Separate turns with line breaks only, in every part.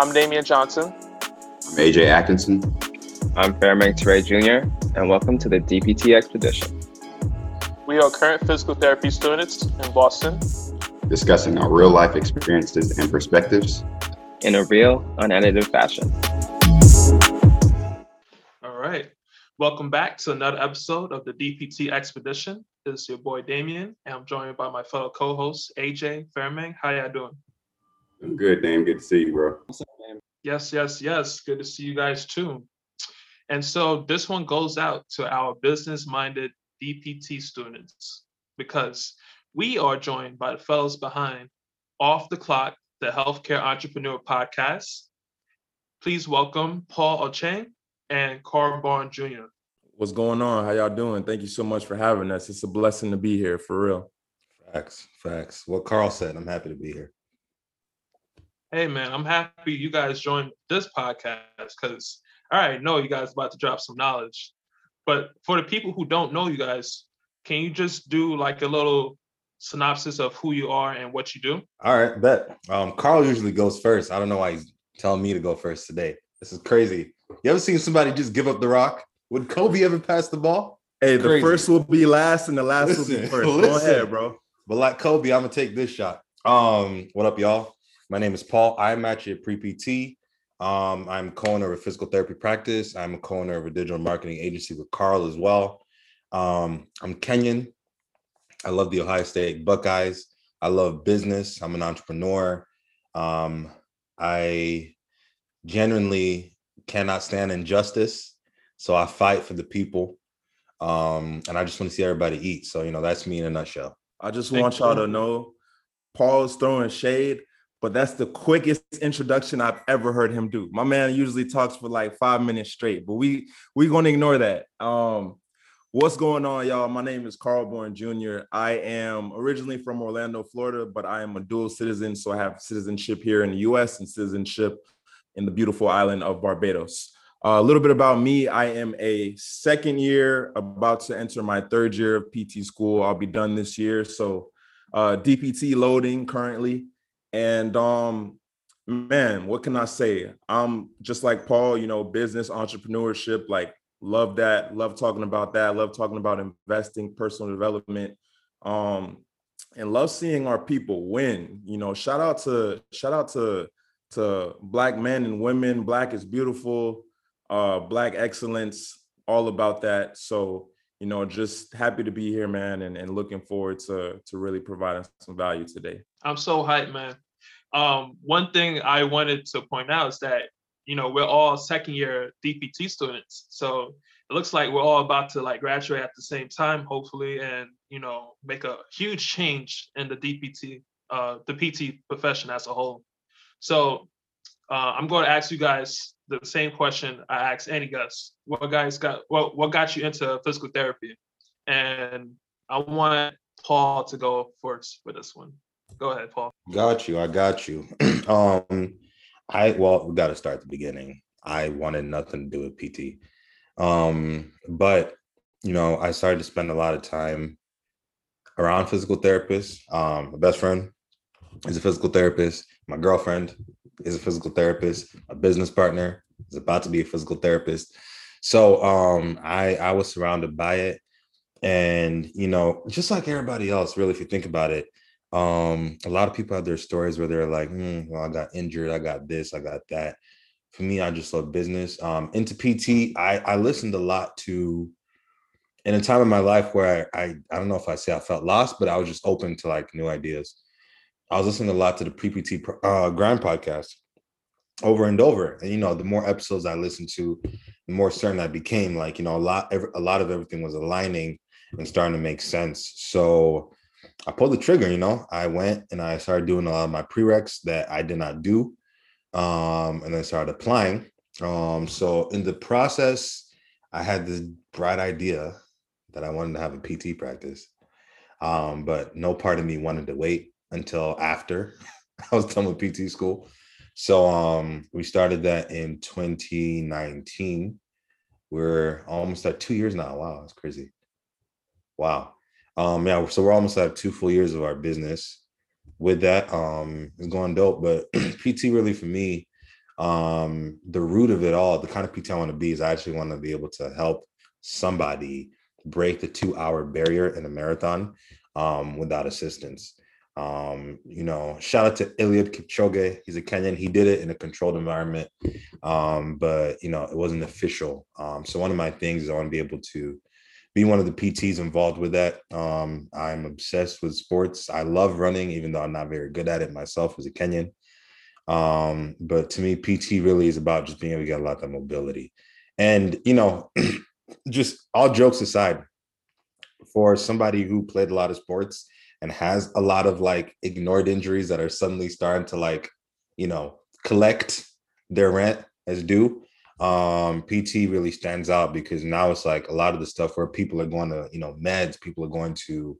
I'm Damian Johnson.
I'm AJ Atkinson.
I'm Farimang Teray Jr., and welcome to the DPT Expedition.
We are current physical therapy students in Boston,
discussing our real life experiences and perspectives
in a real, unedited fashion.
All right. Welcome back to another episode of the DPT Expedition. This is your boy Damian, and I'm joined by my fellow co-host AJ Farimang. How y'all doing?
I'm good, Dame. Good to see you, bro. What's up,
man? Yes, yes, yes. Good to see you guys too. And so this one goes out to our business-minded DPT students because we are joined by the fellows behind Off the Clock, the Healthcare Entrepreneur Podcast. Please welcome Paul Ochieng and Karl Bourne Jr.
What's going on? How y'all doing? Thank you so much for having us. It's a blessing to be here for real.
Facts, facts. What Karl said, I'm happy to be here.
Hey man, I'm happy you guys joined this podcast because I already know you guys about to drop some knowledge. But for the people who don't know you guys, can you just do like a little synopsis of who you are and what you do?
All right, bet. Um, Karl usually goes first. I don't know why he's telling me to go first today. This is crazy. You ever seen somebody just give up the rock? Would Kobe ever pass the ball?
Hey, the crazy. first will be last and the last listen, will be first. Listen. Go ahead, bro.
But like Kobe, I'm gonna take this shot. Um, what up, y'all? My name is Paul. I'm actually a pre-PT. Um, I'm co-owner of a physical therapy practice. I'm a co-owner of a digital marketing agency with Karl as well. Um, I'm Kenyan. I love the Ohio State Buckeyes. I love business. I'm an entrepreneur. Um, I genuinely cannot stand injustice. So I fight for the people. Um, and I just want to see everybody eat. So, you know, that's me in a nutshell.
I just want y'all to know Paul's throwing shade, but that's the quickest introduction I've ever heard him do. My man usually talks for like five minutes straight, but we we gonna ignore that. Um, What's going on, y'all? My name is Karl Bourne Jr. I am originally from Orlando, Florida, but I am a dual citizen. So I have citizenship here in the US and citizenship in the beautiful island of Barbados. Uh, a little bit about me I am a second year, about to enter my third year of PT school. I'll be done this year. So uh, DPT loading currently. And um, man, what can I say? I'm just like Paul, you know, business entrepreneurship, like love that love talking about that love talking about investing personal development um and love seeing our people win you know shout out to shout out to to black men and women black is beautiful uh black excellence all about that so you know just happy to be here man and, and looking forward to to really providing some value today
i'm so hyped man um one thing i wanted to point out is that you know, we're all second year DPT students. So it looks like we're all about to like graduate at the same time, hopefully, and you know, make a huge change in the DPT, uh, the PT profession as a whole. So uh, I'm going to ask you guys the same question I asked any guys. What guys got what what got you into physical therapy? And I want Paul to go first for this one. Go ahead, Paul.
Got you. I got you. um I well, we got to start the beginning. I wanted nothing to do with PT, um, but you know, I started to spend a lot of time around physical therapists. Um, my best friend is a physical therapist. My girlfriend is a physical therapist. My business partner is about to be a physical therapist. So um, I I was surrounded by it, and you know, just like everybody else, really, if you think about it, um, a lot of people have their stories where they're like, hmm, well, I got injured, I got this, I got that. For me, I just love business. Um, into PT, I, I listened a lot to in a time in my life where I, I I don't know if I say I felt lost, but I was just open to like new ideas. I was listening a lot to the pre-PT uh, grind podcast over and over. And you know, the more episodes I listened to, the more certain I became. Like you know, a lot every, a lot of everything was aligning and starting to make sense. So I pulled the trigger, you know. I went and I started doing a lot of my prereqs that I did not do. Um, and then started applying. Um, so in the process, I had this bright idea that I wanted to have a PT practice. Um, but no part of me wanted to wait until after I was done with PT school. So um, we started that in 2019. We're almost at two years now. Wow, that's crazy. Wow. Um, yeah, so we're almost at two full years of our business. With that, um, it's going dope. But PT really for me, um, the root of it all, the kind of PT I want to be is I actually want to be able to help somebody break the two hour barrier in a marathon um, without assistance. Um, you know, shout out to Eliud Kipchoge. He's a Kenyan. He did it in a controlled environment, um, but you know, it wasn't official. Um, so one of my things is I want to be able to be one of the PTs involved with that. Um, I'm obsessed with sports. I love running, even though I'm not very good at it myself as a Kenyan. Um, but to me, PT really is about just being able to get a lot of mobility. And you know, just all jokes aside, for somebody who played a lot of sports and has a lot of like ignored injuries that are suddenly starting to like, you know, collect their rent as due. Um, PT really stands out because now it's like a lot of the stuff where people are going to, you know, meds, people are going to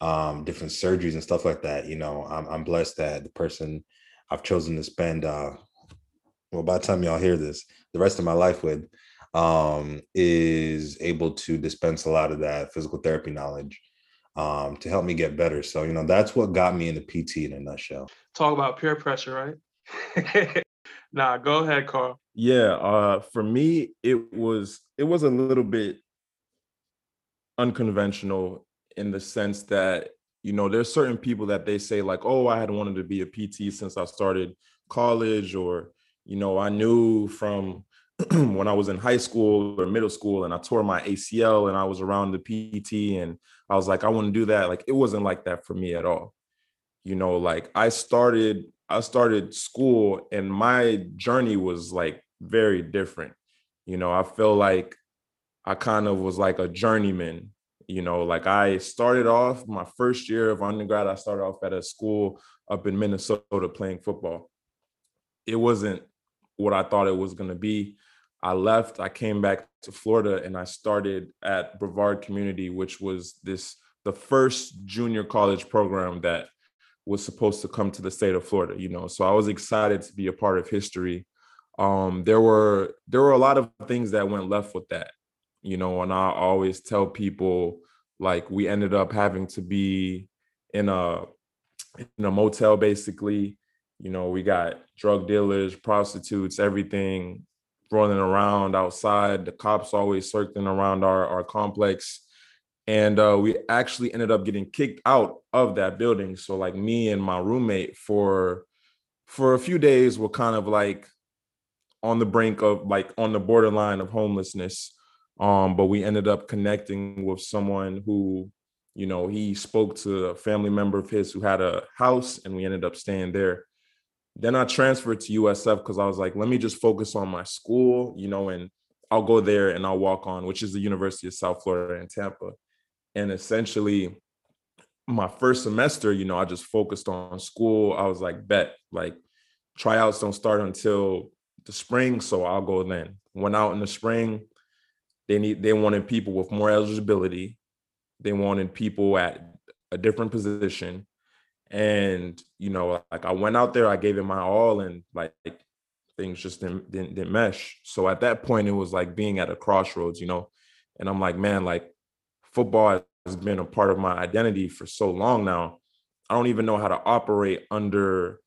um, different surgeries and stuff like that. You know, I'm, I'm blessed that the person I've chosen to spend, uh, well, by the time y'all hear this, the rest of my life with um, is able to dispense a lot of that physical therapy knowledge um, to help me get better. So, you know, that's what got me into PT in a nutshell.
Talk about peer pressure, right? nah, go ahead, Karl.
Yeah, uh, for me, it was it was a little bit unconventional in the sense that you know there's certain people that they say like, oh, I had wanted to be a PT since I started college, or you know, I knew from when I was in high school or middle school and I tore my ACL and I was around the PT and I was like, I want to do that. Like it wasn't like that for me at all. You know, like I started, I started school and my journey was like very different. You know, I feel like I kind of was like a journeyman. You know, like I started off my first year of undergrad, I started off at a school up in Minnesota playing football. It wasn't what I thought it was going to be. I left, I came back to Florida and I started at Brevard Community, which was this the first junior college program that was supposed to come to the state of Florida, you know. So I was excited to be a part of history. Um, there were there were a lot of things that went left with that, you know, and I always tell people like we ended up having to be in a in a motel basically. You know, we got drug dealers, prostitutes, everything running around outside. The cops always circling around our, our complex. And uh, we actually ended up getting kicked out of that building. So like me and my roommate for for a few days were kind of like on the brink of like on the borderline of homelessness. Um, but we ended up connecting with someone who, you know, he spoke to a family member of his who had a house and we ended up staying there. Then I transferred to USF because I was like, let me just focus on my school, you know, and I'll go there and I'll walk on, which is the University of South Florida in Tampa. And essentially, my first semester, you know, I just focused on school. I was like, bet, like tryouts don't start until the spring, so I'll go then. Went out in the spring. They need they wanted people with more eligibility. They wanted people at a different position and you know like i went out there i gave it my all and like things just didn't, didn't, didn't mesh so at that point it was like being at a crossroads you know and i'm like man like football has been a part of my identity for so long now i don't even know how to operate under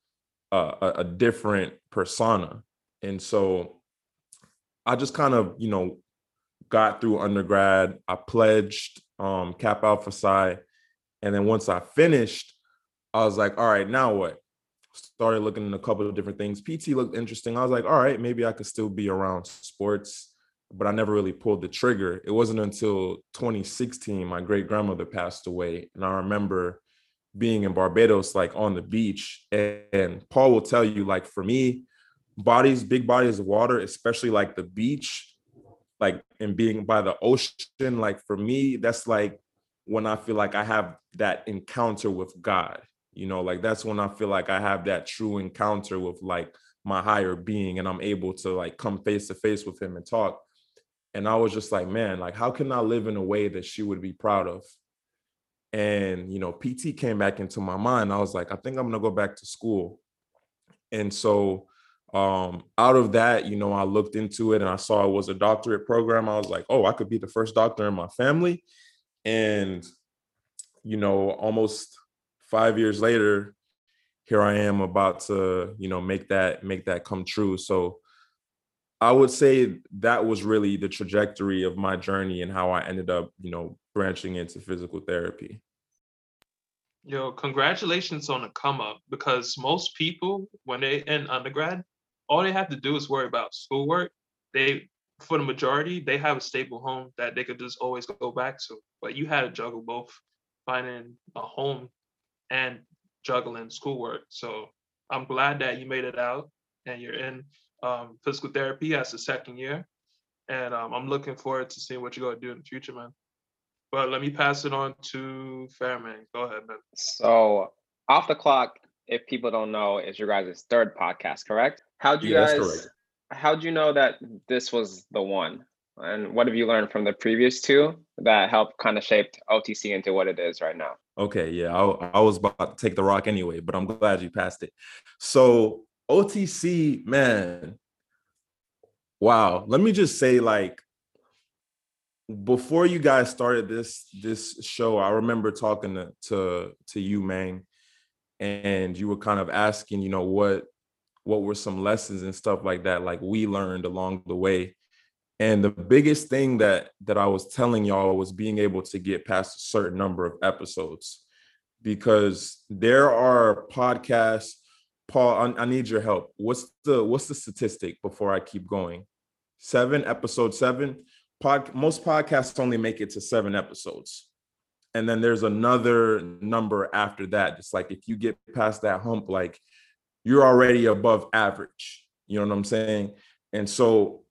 a, a different persona and so i just kind of you know got through undergrad i pledged um Kappa Alpha Psi and then once i finished I was like, all right, now what? Started looking at a couple of different things. PT looked interesting. I was like, all right, maybe I could still be around sports, but I never really pulled the trigger. It wasn't until 2016 my great grandmother passed away, and I remember being in Barbados, like on the beach. And Paul will tell you, like for me, bodies, big bodies of water, especially like the beach, like and being by the ocean, like for me, that's like when I feel like I have that encounter with God you know like that's when i feel like i have that true encounter with like my higher being and i'm able to like come face to face with him and talk. And i was just like man like how can i live in a way that she would be proud of? And you know pt came back into my mind. I was like i think i'm gonna go back to school. And so um out of that you know i looked into it and i saw it was a doctorate program i was like oh i could be the first doctor in my family and you know almost five years later, here I am about to, you know, make that make that come true. So I would say that was really the trajectory of my journey and how I ended up, you know, branching into physical therapy.
Yo, congratulations on the come up because most people, when they in undergrad, all they have to do is worry about schoolwork. They, for the majority, they have a stable home that they could just always go back to. But you had to juggle both finding a home and juggling schoolwork. So I'm glad that you made it out and you're in um, physical therapy as a second year. And um, I'm looking forward to seeing what you're going to do in the future, man. But let me pass it on to Farimang. Go ahead, man.
So, Off the Clock, if people don't know, is your guys' third podcast, correct? How'd you
Yeah,
guys, how'd you know that this was the one? And what have you learned from the previous two that helped kind of shaped OTC into what it is right now?
Okay, yeah, I, I was about to take the rock anyway, but I'm glad you passed it. So OTC, man, wow. Let me just say, like, before you guys started this this show, I remember talking to to, to you, Mang, and you were kind of asking, you know, what what were some lessons and stuff like that, like we learned along the way. And the biggest thing that that I was telling y'all was being able to get past a certain number of episodes because there are podcasts. Paul, I, I need your help. What's the what's the statistic before I keep going? Seven, episode seven. Pod, most podcasts only make it to seven episodes. And then there's another number after that. It's like if you get past that hump, like you're already above average. You know what I'm saying? And so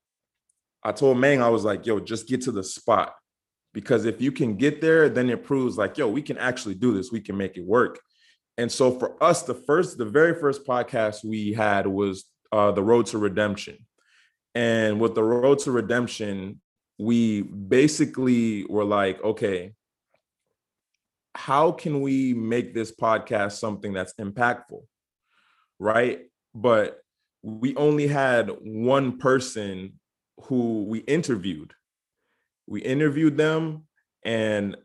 I told Mang, I was like, yo, just get to the spot. Because if you can get there, then it proves like, yo, we can actually do this. We can make it work. And so for us, the first, the very first podcast we had was uh, the Road to Redemption. And with the Road to Redemption, we basically were like, okay, how can we make this podcast something that's impactful? Right. But we only had one person who we interviewed. We interviewed them and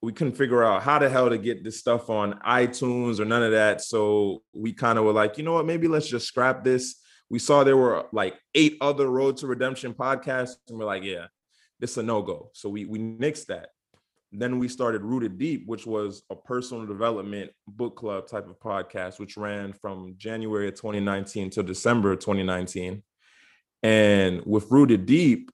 we couldn't figure out how the hell to get this stuff on iTunes or none of that. So we kind of were like, you know what, maybe let's just scrap this. We saw there were like eight other Road to Redemption podcasts, and we're like, yeah, this is a no-go. So we we nixed that. Then we started Rooted Deep, which was a personal development book club type of podcast, which ran from January of 2019 to December of 2019. And with Rooted Deep,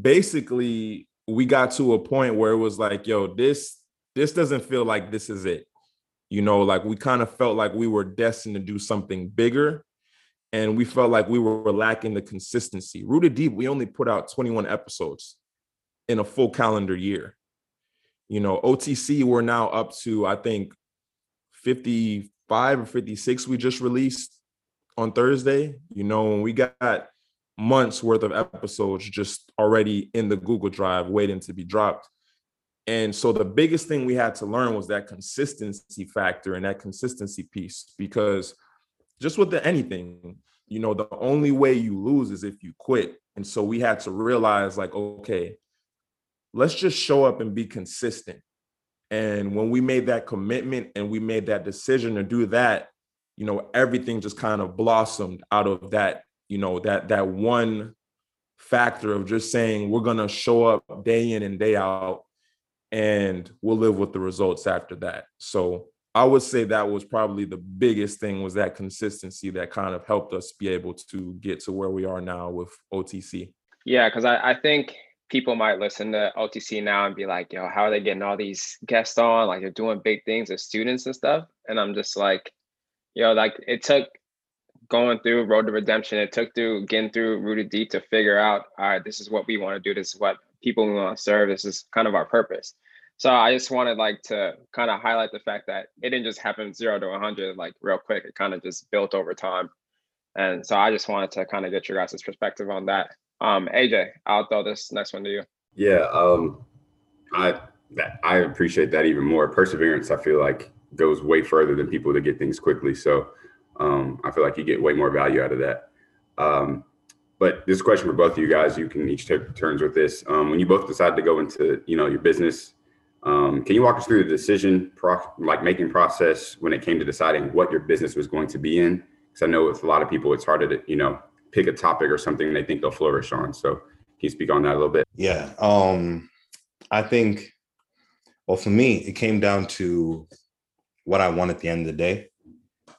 basically we got to a point where it was like, yo, this this doesn't feel like this is it. You know, like we kind of felt like we were destined to do something bigger. And we felt like we were lacking the consistency. Rooted Deep, we only put out 21 episodes in a full calendar year. You know, OTC, we're now up to, I think, 55 or 56 we just released on Thursday. You know, when we got months worth of episodes just already in the Google Drive waiting to be dropped. And so the biggest thing we had to learn was that consistency factor and that consistency piece because just with the anything, you know, the only way you lose is if you quit. And so we had to realize like okay, let's just show up and be consistent. And when we made that commitment and we made that decision to do that, you know, everything just kind of blossomed out of that you know that that one factor of just saying we're going to show up day in and day out and we'll live with the results after that so i would say that was probably the biggest thing was that consistency that kind of helped us be able to get to where we are now with otc
Yeah, because I, I think people might listen to OTC now and be like, yo, how are they getting all these guests on? Like they're doing big things as students and stuff. And I'm just like, yo, like it took going through Road to Redemption, it took through getting through Rooted Deep to figure out, all right, this is what we want to do. This is what people we want to serve. This is kind of our purpose. So I just wanted like to kind of highlight the fact that it didn't just happen zero to 100 like real quick. It kind of just built over time. And so I just wanted to kind of get your guys' perspective on that. Um, AJ, I'll throw this next one to you.
Yeah, um, I I appreciate that even more. Perseverance, I feel like, goes way further than people that get things quickly. So um, I feel like you get way more value out of that. Um, but this question for both of you guys, you can each take turns with this. Um, when you both decided to go into, you know, your business, Um, can you walk us through the decision, pro- like making process when it came to deciding what your business was going to be in? Because I know with a lot of people, it's harder to, you know, pick a topic or something they think they'll flourish on. So can you speak on that a little bit?
Yeah. Um, I think, well, for me, it came down to what I want at the end of the day.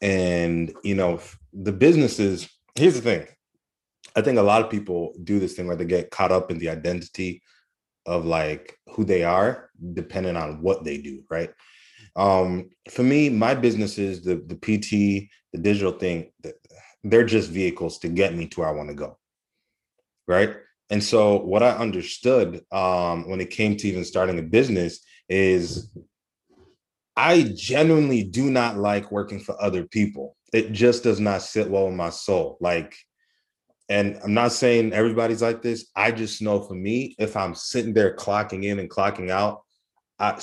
And, you know, the businesses, here's the thing. I think a lot of people do this thing where they get caught up in the identity of like who they are, depending on what they do, right? Um, for me, my businesses, the the PT, the digital thing, they're just vehicles to get me to where I want to go. Right. And so what I understood um, when it came to even starting a business is I genuinely do not like working for other people. It just does not sit well in my soul. Like, and I'm not saying everybody's like this. I just know for me, if I'm sitting there clocking in and clocking out, I,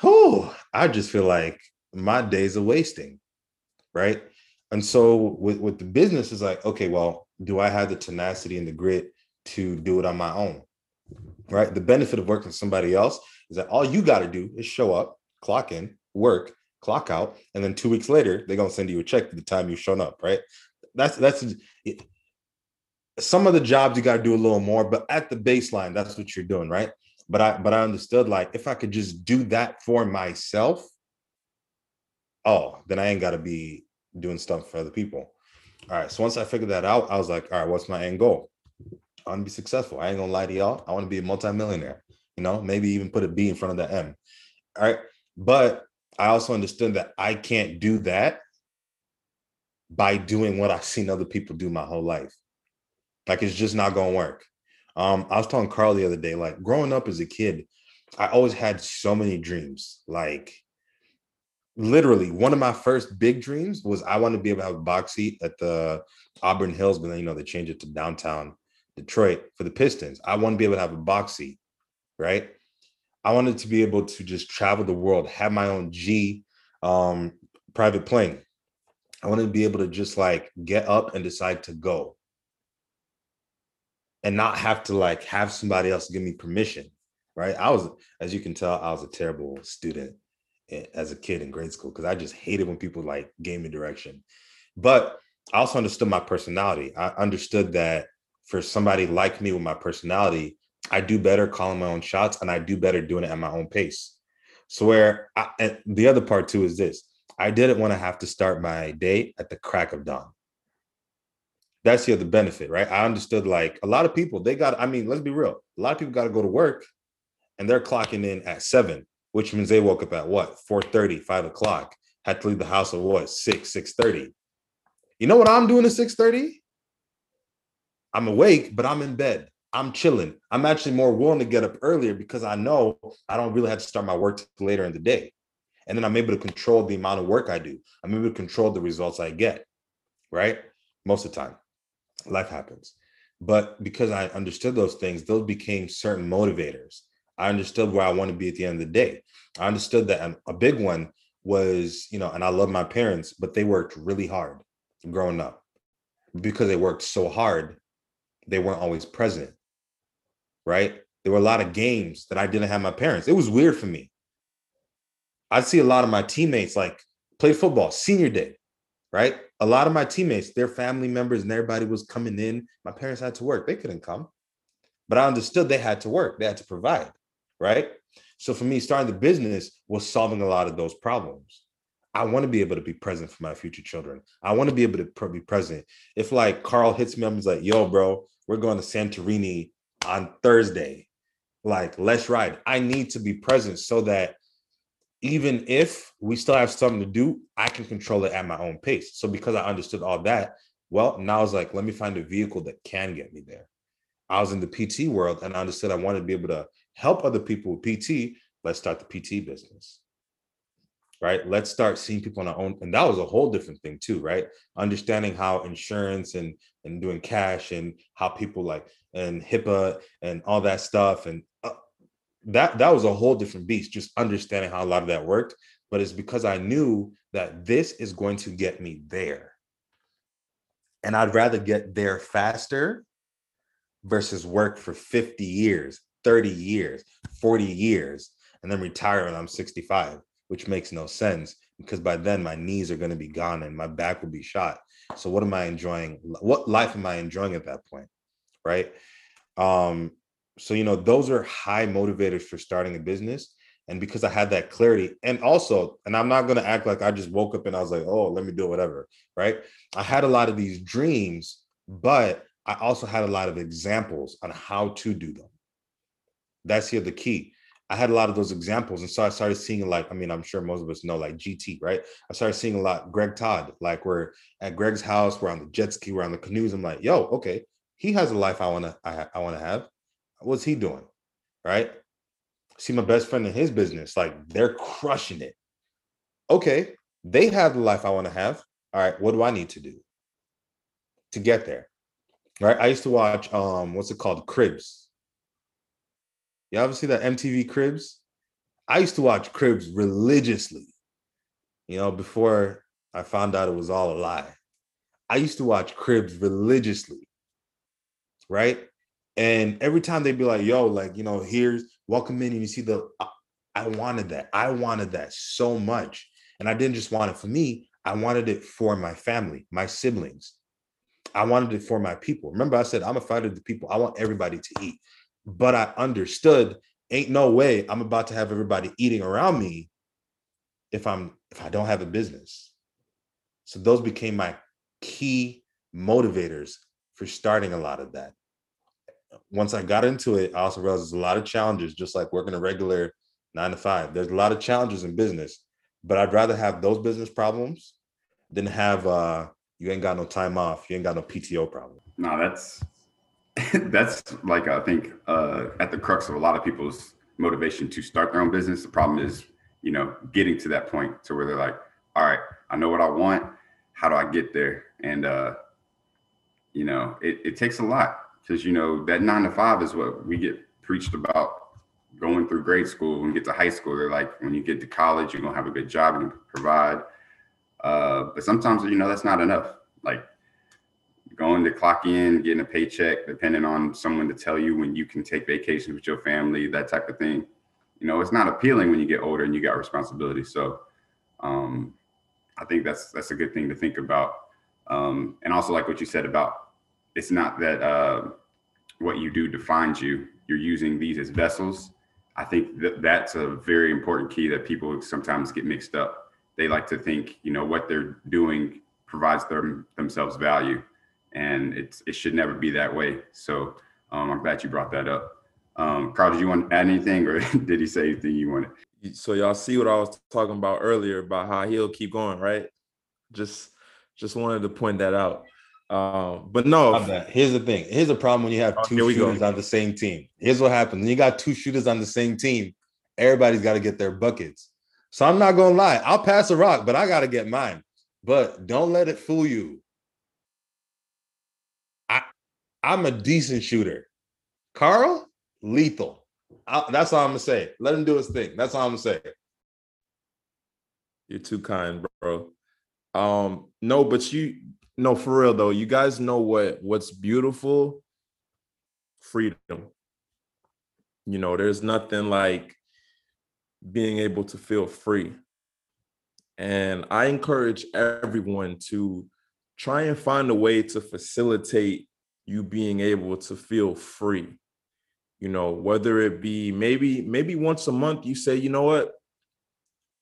whew, I just feel like my days are wasting. Right. And so with, with the business is like, okay, well, do I have the tenacity and the grit to do it on my own? Right. The benefit of working somebody else is that all you got to do is show up, clock in, work, clock out, and then two weeks later, they're gonna send you a check for the time you've shown up, right? That's that's it. some of the jobs you got to do a little more, but at the baseline, that's what you're doing, right? But I but I understood like if I could just do that for myself, oh, then I ain't got to be doing stuff for other people. All right. So once I figured that out, I was like, all right, what's my end goal? I want to be successful. I ain't gonna lie to y'all. I want to be a multimillionaire. You know, maybe even put a B in front of the M. All right. But I also understood that I can't do that by doing what I've seen other people do my whole life. Like it's just not gonna work. Um, I was telling Karl the other day, like growing up as a kid, I always had so many dreams. Like literally one of my first big dreams was I want to be able to have a box seat at the Auburn Hills, but then you know they changed it to downtown Detroit for the Pistons. I want to be able to have a box seat, right? I wanted to be able to just travel the world, have my own G um, private plane. I wanted to be able to just like get up and decide to go and not have to like have somebody else give me permission, right? I was, as you can tell, I was a terrible student as a kid in grade school because I just hated when people like gave me direction. But I also understood my personality. I understood that for somebody like me with my personality, I do better calling my own shots and I do better doing it at my own pace. So where I, the other part too is this, I didn't want to have to start my day at the crack of dawn. That's the other benefit, right? I understood like a lot of people, they got, I mean, let's be real. A lot of people got to go to work and they're clocking in at seven which means they woke up at what 4 30 5 o'clock had to leave the house at what 6 6 30 you know what i'm doing at 6:30? i'm awake but i'm in bed. I'm chilling. I'm actually more willing to get up earlier because i know i don't really have to start my work later in the day. And then i'm able to control the amount of work i do. I'm able to control the results i get right? Most of the time. Life happens. But because i understood those things those became certain motivators I understood where I want to be at the end of the day. I understood that um, a big one was, you know, and I love my parents, but they worked really hard growing up. Because they worked so hard, they weren't always present. Right? There were a lot of games that I didn't have my parents. It was weird for me. I'd see a lot of my teammates like play football, senior day, right? A lot of my teammates, their family members and everybody was coming in. My parents had to work. They couldn't come. But I understood they had to work, they had to provide right? So for me, starting the business was solving a lot of those problems. I want to be able to be present for my future children. I want to be able to be present. If like Karl hits me and is like, yo, bro, we're going to Santorini on Thursday. Like, let's ride. I need to be present so that even if we still have something to do, I can control it at my own pace. So because I understood all that, well, now I was like, let me find a vehicle that can get me there. I was in the PT world and I understood I wanted to be able to help other people with PT, let's start the PT business. Right. Let's start seeing people on our own. And that was a whole different thing too, right? Understanding how insurance and and doing cash and how people like and HIPAA and all that stuff. And uh, that that was a whole different beast, just understanding how a lot of that worked. But it's because I knew that this is going to get me there. And I'd rather get there faster versus work for 50 years 30 years, 40 years, and then retire when I'm 65, which makes no sense because by then my knees are going to be gone and my back will be shot. So what am I enjoying? What life am I enjoying at that point? Right. Um, so you know, those are high motivators for starting a business. And because I had that clarity, and also, and I'm not gonna act like I just woke up and I was like, oh, let me do whatever. Right. I had a lot of these dreams, but I also had a lot of examples on how to do them. That's here the key. I had a lot of those examples. And so I started seeing like, I mean, I'm sure most of us know like GT, right? I started seeing a lot Greg Todd, like we're at Greg's house, we're on the jet ski, we're on the canoes. I'm like, yo, okay, he has a life I wanna I, I wanna have. What's he doing? Right? See my best friend in his business, like they're crushing it. Okay, they have the life I want to have. All right, what do I need to do to get there? Right? I used to watch um, what's it called? Cribs you ever see that MTV Cribs? I used to watch Cribs religiously, you know, before I found out it was all a lie. I used to watch Cribs religiously, right? And every time they'd be like, yo, like, you know, here's welcome in, and you see the, uh, I wanted that. I wanted that so much. And I didn't just want it for me, I wanted it for my family, my siblings. I wanted it for my people. Remember, I said, I'm a fighter of the people. I want everybody to eat but I understood ain't no way I'm about to have everybody eating around me if I'm if I don't have a business. So those became my key motivators for starting a lot of that. Once I got into it, I also realized there's a lot of challenges, just like working a regular nine to five. There's a lot of challenges in business, but I'd rather have those business problems than have uh you ain't got no time off, you ain't got no PTO problem.
No, that's that's like I think uh, at the crux of a lot of people's motivation to start their own business. The problem is, you know, getting to that point to where they're like, all right, I know what I want. How do I get there? And uh, you know, it, it takes a lot because you know that nine to five is what we get preached about going through grade school. and get to high school, they're like, when you get to college, you're gonna have a good job and provide. Uh, but sometimes, you know, that's not enough. Like going to clock in, getting a paycheck, depending on someone to tell you when you can take vacations with your family, that type of thing. You know, it's not appealing when you get older and you got responsibility. So um, I think that's that's a good thing to think about. Um, and also like what you said about it's not that uh, what you do defines you. You're using these as vessels. I think that that's a very important key that people sometimes get mixed up. They like to think, you know, what they're doing provides them themselves value and it's it should never be that way. So um, I'm glad you brought that up. Um, Karl, did you want to add anything, or did he say anything you wanted?
So y'all see what I was talking about earlier about how he'll keep going, right? Just just wanted to point that out. Um, but no,
here's the thing. Here's the problem when you have oh, two shooters go. on the same team. Here's what happens when you got two shooters on the same team. Everybody's got to get their buckets. So I'm not gonna lie. I'll pass a rock, but I got to get mine. But don't let it fool you. I'm a decent shooter. Karl, lethal. I, that's all I'm gonna say. Let him do his thing. That's all I'm gonna say.
You're too kind, bro. Um, no, but you no for real though. You guys know what what's beautiful? Freedom. You know, there's nothing like being able to feel free. And I encourage everyone to try and find a way to facilitate you being able to feel free. You know whether it be maybe maybe once a month you say you know what?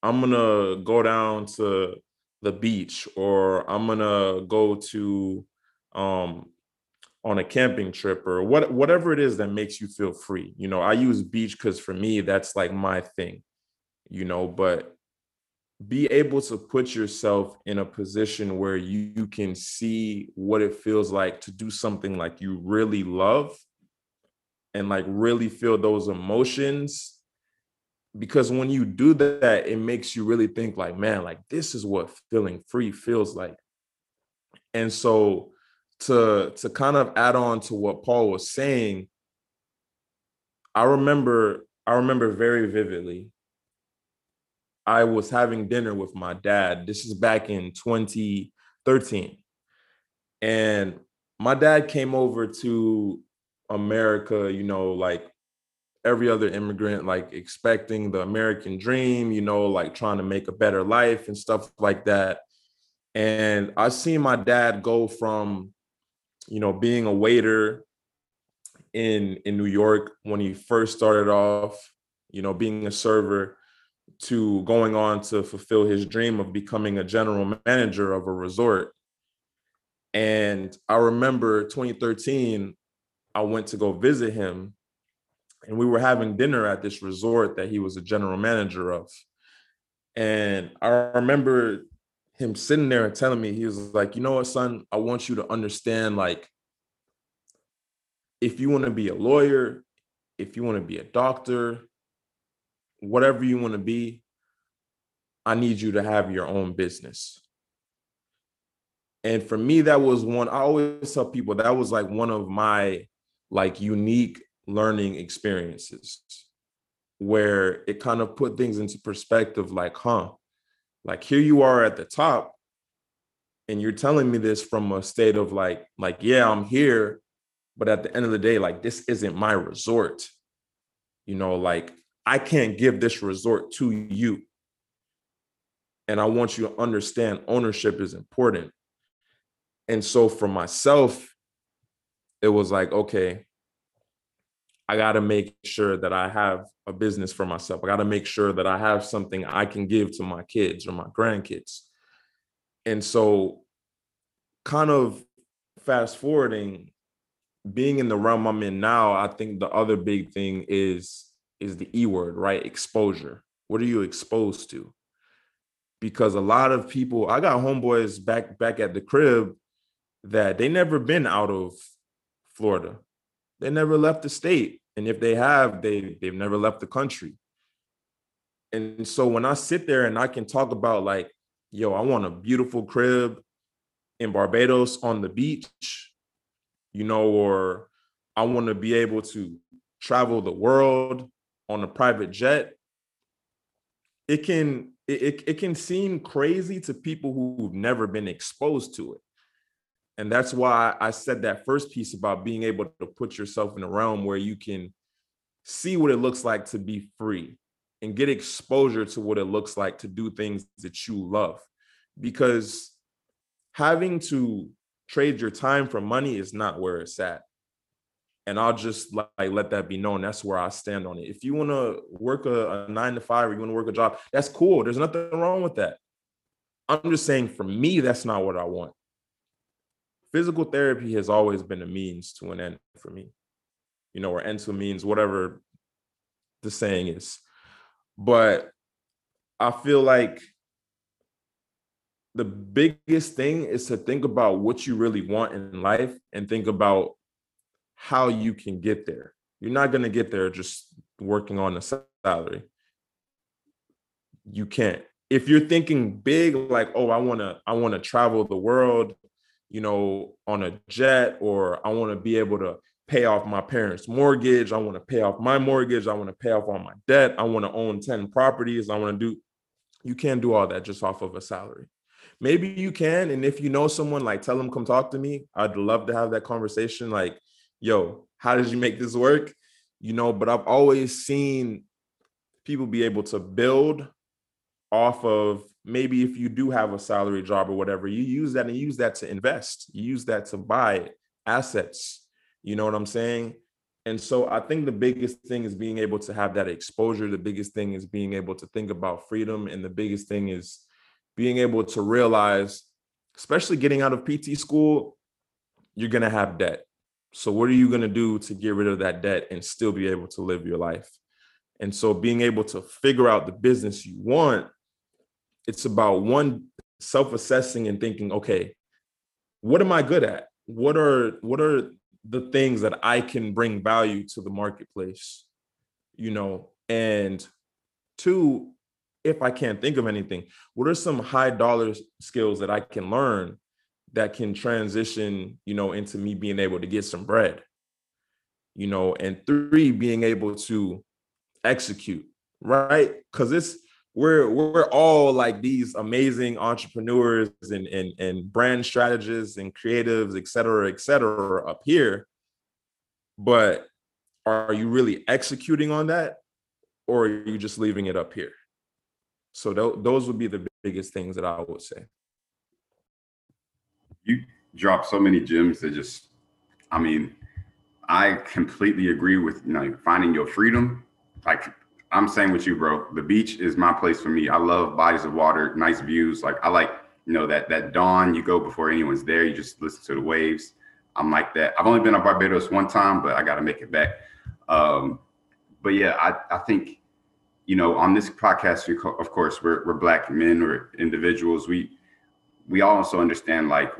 I'm gonna go down to the beach or i'm gonna go to um on a camping trip or what whatever it is that makes you feel free. You know i use beach because for me that's like my thing you know but be able to put yourself in a position where you, can see what it feels like to do something like you really love and like really feel those emotions. Because when you do that it makes you really think like man like this is what feeling free feels like. And so to to kind of add on to what paul was saying i remember i remember very vividly I was having dinner with my dad. This is back in 2013. And my dad came over to America, you know, like every other immigrant, like expecting the American dream, you know, like trying to make a better life and stuff like that. And I seen my dad go from, you know, being a waiter in in New York when he first started off, you know, being a server to going on to fulfill his dream of becoming a general manager of a resort. And I remember 2013, I went to go visit him, and we were having dinner at this resort that he was a general manager of. And I remember him sitting there and telling me, he was like, you know what, son, I want you to understand, like, if you want to be a lawyer, if you want to be a doctor, whatever you want to be, I need you to have your own business. And for me, that was one, I always tell people that was like one of my like unique learning experiences where it kind of put things into perspective like, huh, like here you are at the top and you're telling me this from a state of like, like, yeah, I'm here, but at the end of the day, like this isn't my resort. You know, like I can't give this resort to you. And I want you to understand ownership is important. And so for myself, it was like, okay, I got to make sure that I have a business for myself. I got to make sure that I have something I can give to my kids or my grandkids. And so, kind of fast forwarding, being in the realm I'm in now, I think the other big thing is is the E word, right? Exposure. What are you exposed to? Because a lot of people, I got homeboys back back at the crib that they never been out of Florida. They never left the state. And if they have, they they've never left the country. And so when I sit there and I can talk about like, yo, I want a beautiful crib in Barbados on the beach, you know, or I want to be able to travel the world on a private jet. It can it, it can seem crazy to people who've never been exposed to it. And that's why I said that first piece about being able to put yourself in a realm where you can see what it looks like to be free and get exposure to what it looks like to do things that you love. Because having to trade your time for money is not where it's at. And I'll just like let that be known. That's where I stand on it. If you want to work a, a nine to five or you want to work a job, that's cool. There's nothing wrong with that. I'm just saying for me, that's not what I want physical therapy has always been a means to an end for me, you know, or end to means, whatever the saying is. But I feel like the biggest thing is to think about what you really want in life and think about how you can get there. You're not going to get there just working on a salary. You can't. If you're thinking big like, "Oh, I want to I want to travel the world you know, on a jet, or I want to be able to pay off my parents' mortgage. I want to pay off my mortgage. I want to pay off all my debt. I want to own 10 properties. I want to do, you can't do all that just off of a salary. Maybe you can. And if you know someone, like tell them, come talk to me. I'd love to have that conversation. Like, yo, how did you make this work? You know, but I've always seen people be able to build off of maybe if you do have a salary job or whatever, you use that and use that to invest. You use that to buy assets. You know what I'm saying? And so I think the biggest thing is being able to have that exposure. The biggest thing is being able to think about freedom. And the biggest thing is being able to realize, especially getting out of PT school, you're going to have debt. So, what are you going to do to get rid of that debt and still be able to live your life? And so, being able to figure out the business you want it's about one self-assessing and thinking, okay, what am I good at? What are what are the things that I can bring value to the marketplace? You know, and two, if I can't think of anything, what are some high dollar skills that I can learn that can transition, you know, into me being able to get some bread? You know, and three, being able to execute, right? Because it's we're we're all like these amazing entrepreneurs and and, and brand strategists and creatives, et cetera, et cetera, up here. But are you really executing on that or are you just leaving it up here? So th- those would be the biggest things that I would say.
You drop so many gems that just, I mean, I completely agree with you know finding your freedom. Like I'm saying with you, bro, the beach is my place for me. I love bodies of water, nice views. Like I like you know that that dawn you go before anyone's there. You just listen to the waves. I'm like that. I've only been on Barbados one time, but I got to make it back. Um, but yeah, I I think you know on this podcast, we, of course, we're we're black men or individuals. We we also understand like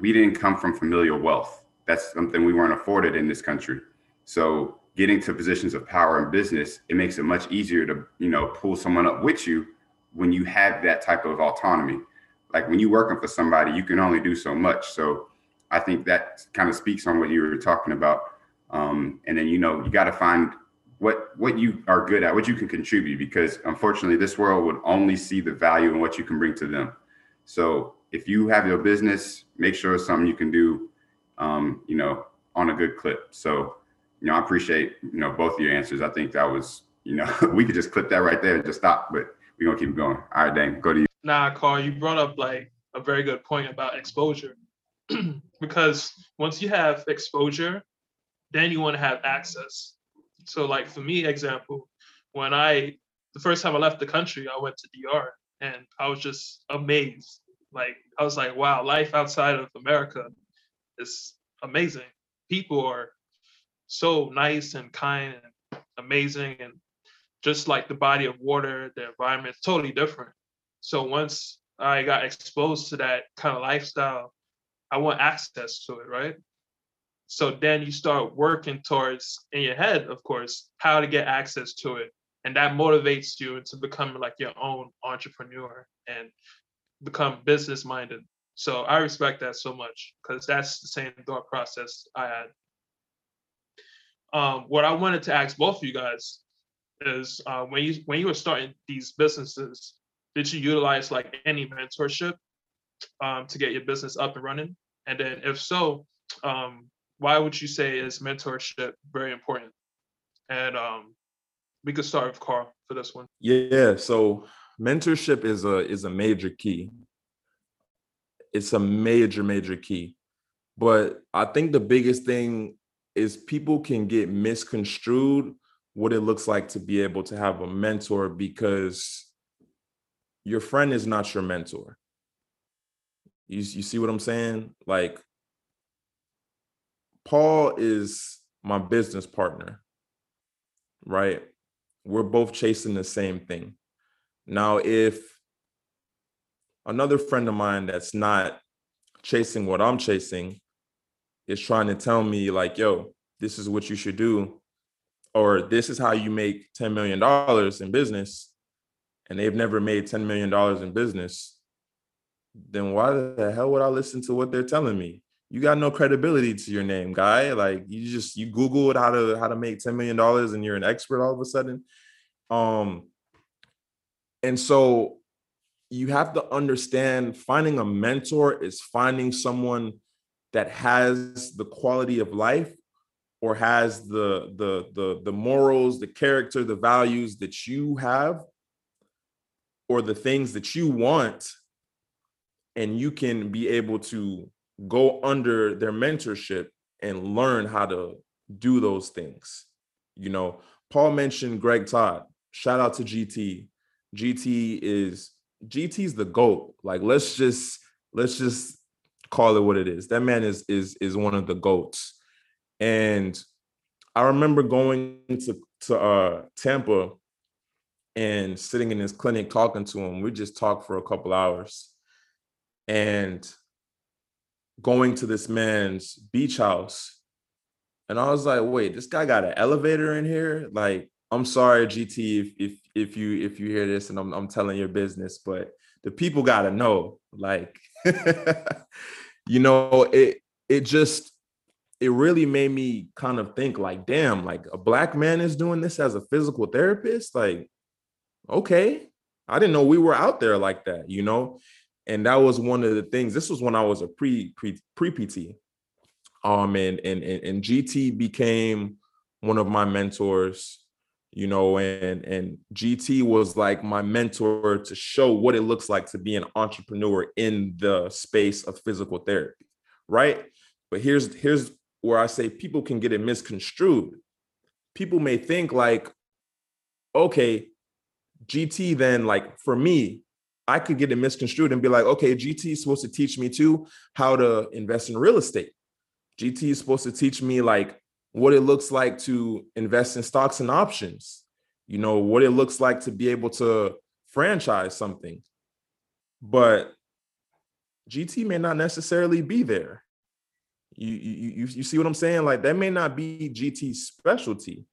we didn't come from familial wealth that's something we weren't afforded in this country. So getting to positions of power in business, it makes it much easier to, you know, pull someone up with you when you have that type of autonomy. Like when you're working for somebody, you can only do so much. So I think that kind of speaks on what you were talking about. Um, and then you know you got to find what what you are good at, what you can contribute, because unfortunately this world would only see the value in what you can bring to them. So if you have your business, make sure it's something you can do um, you know, on a good clip. So, you know, I appreciate, you know, both of your answers. I think that was, you know, we could just clip that right there and just stop, but we're gonna keep going. All right, Dane, go to you.
Nah, Karl, you brought up like a very good point about exposure. because once you have exposure, then you want to have access. So, like for me, example, when I the first time I left the country, I went to DR and I was just amazed. Like I was like, wow, life outside of America is amazing. People are so nice and kind and amazing and just like the body of water, the environment is totally different. So once I got exposed to that kind of lifestyle, I want access to it, right? So then you start working towards in your head, of course, how to get access to it. And that motivates you to become like your own entrepreneur and become business minded. So I respect that so much because that's the same thought process I had. Um, what I wanted to ask both of you guys is uh, when you when you were starting these businesses, did you utilize like any mentorship um, to get your business up and running? And then if so, um, why would you say is mentorship very important? And um, we could start with Karl for this one.
Yeah, so mentorship is a is a major key. It's a major major key. But i think the biggest thing is people can get misconstrued what it looks like to be able to have a mentor because your friend is not your mentor. You, you see what i'm saying? Like paul is my business partner right? We're both chasing the same thing now if another friend of mine that's not chasing what I'm chasing is trying to tell me like, yo, this is what you should do, or this is how you make $10 million in business, and they've never made $10 million in business, then why the hell would I listen to what they're telling me? You got no credibility to your name, guy. Like you just you Googled how to how to make $10 million and you're an expert all of a sudden. Um, and so you have to understand finding a mentor is finding someone that has the quality of life or has the the the the morals the character the values that you have or the things that you want. And you can be able to go under their mentorship and learn how to do those things. You know paul mentioned greg todd. Shout out to gt gt is GT's the GOAT. Like let's just let's just call it what it is. That man is is is one of the GOATs. And I remember going to to uh Tampa and sitting in his clinic talking to him. We just talked for a couple hours. And going to this man's beach house. And I was like, wait, this guy got an elevator in here? Like, I'm sorry, GT, if if if you if you hear this and I'm I'm telling your business, but the people gotta know. Like, you know, it it just it really made me kind of think like, damn, like a black man is doing this as a physical therapist. Like, okay, I didn't know we were out there like that, you know. And that was one of the things. This was when I was a pre pre pre PT, um, and and and, and GT became one of my mentors, you know, and and GT was like my mentor to show what it looks like to be an entrepreneur in the space of physical therapy, right? But here's here's where I say people can get it misconstrued. People may think like, okay, GT then like for me, I could get it misconstrued and be like, okay, GT is supposed to teach me too how to invest in real estate. GT is supposed to teach me like what it looks like to invest in stocks and options, you know, what it looks like to be able to franchise something. But GT may not necessarily be there. You, you, you, see what I'm saying? Like that may not be GT's specialty.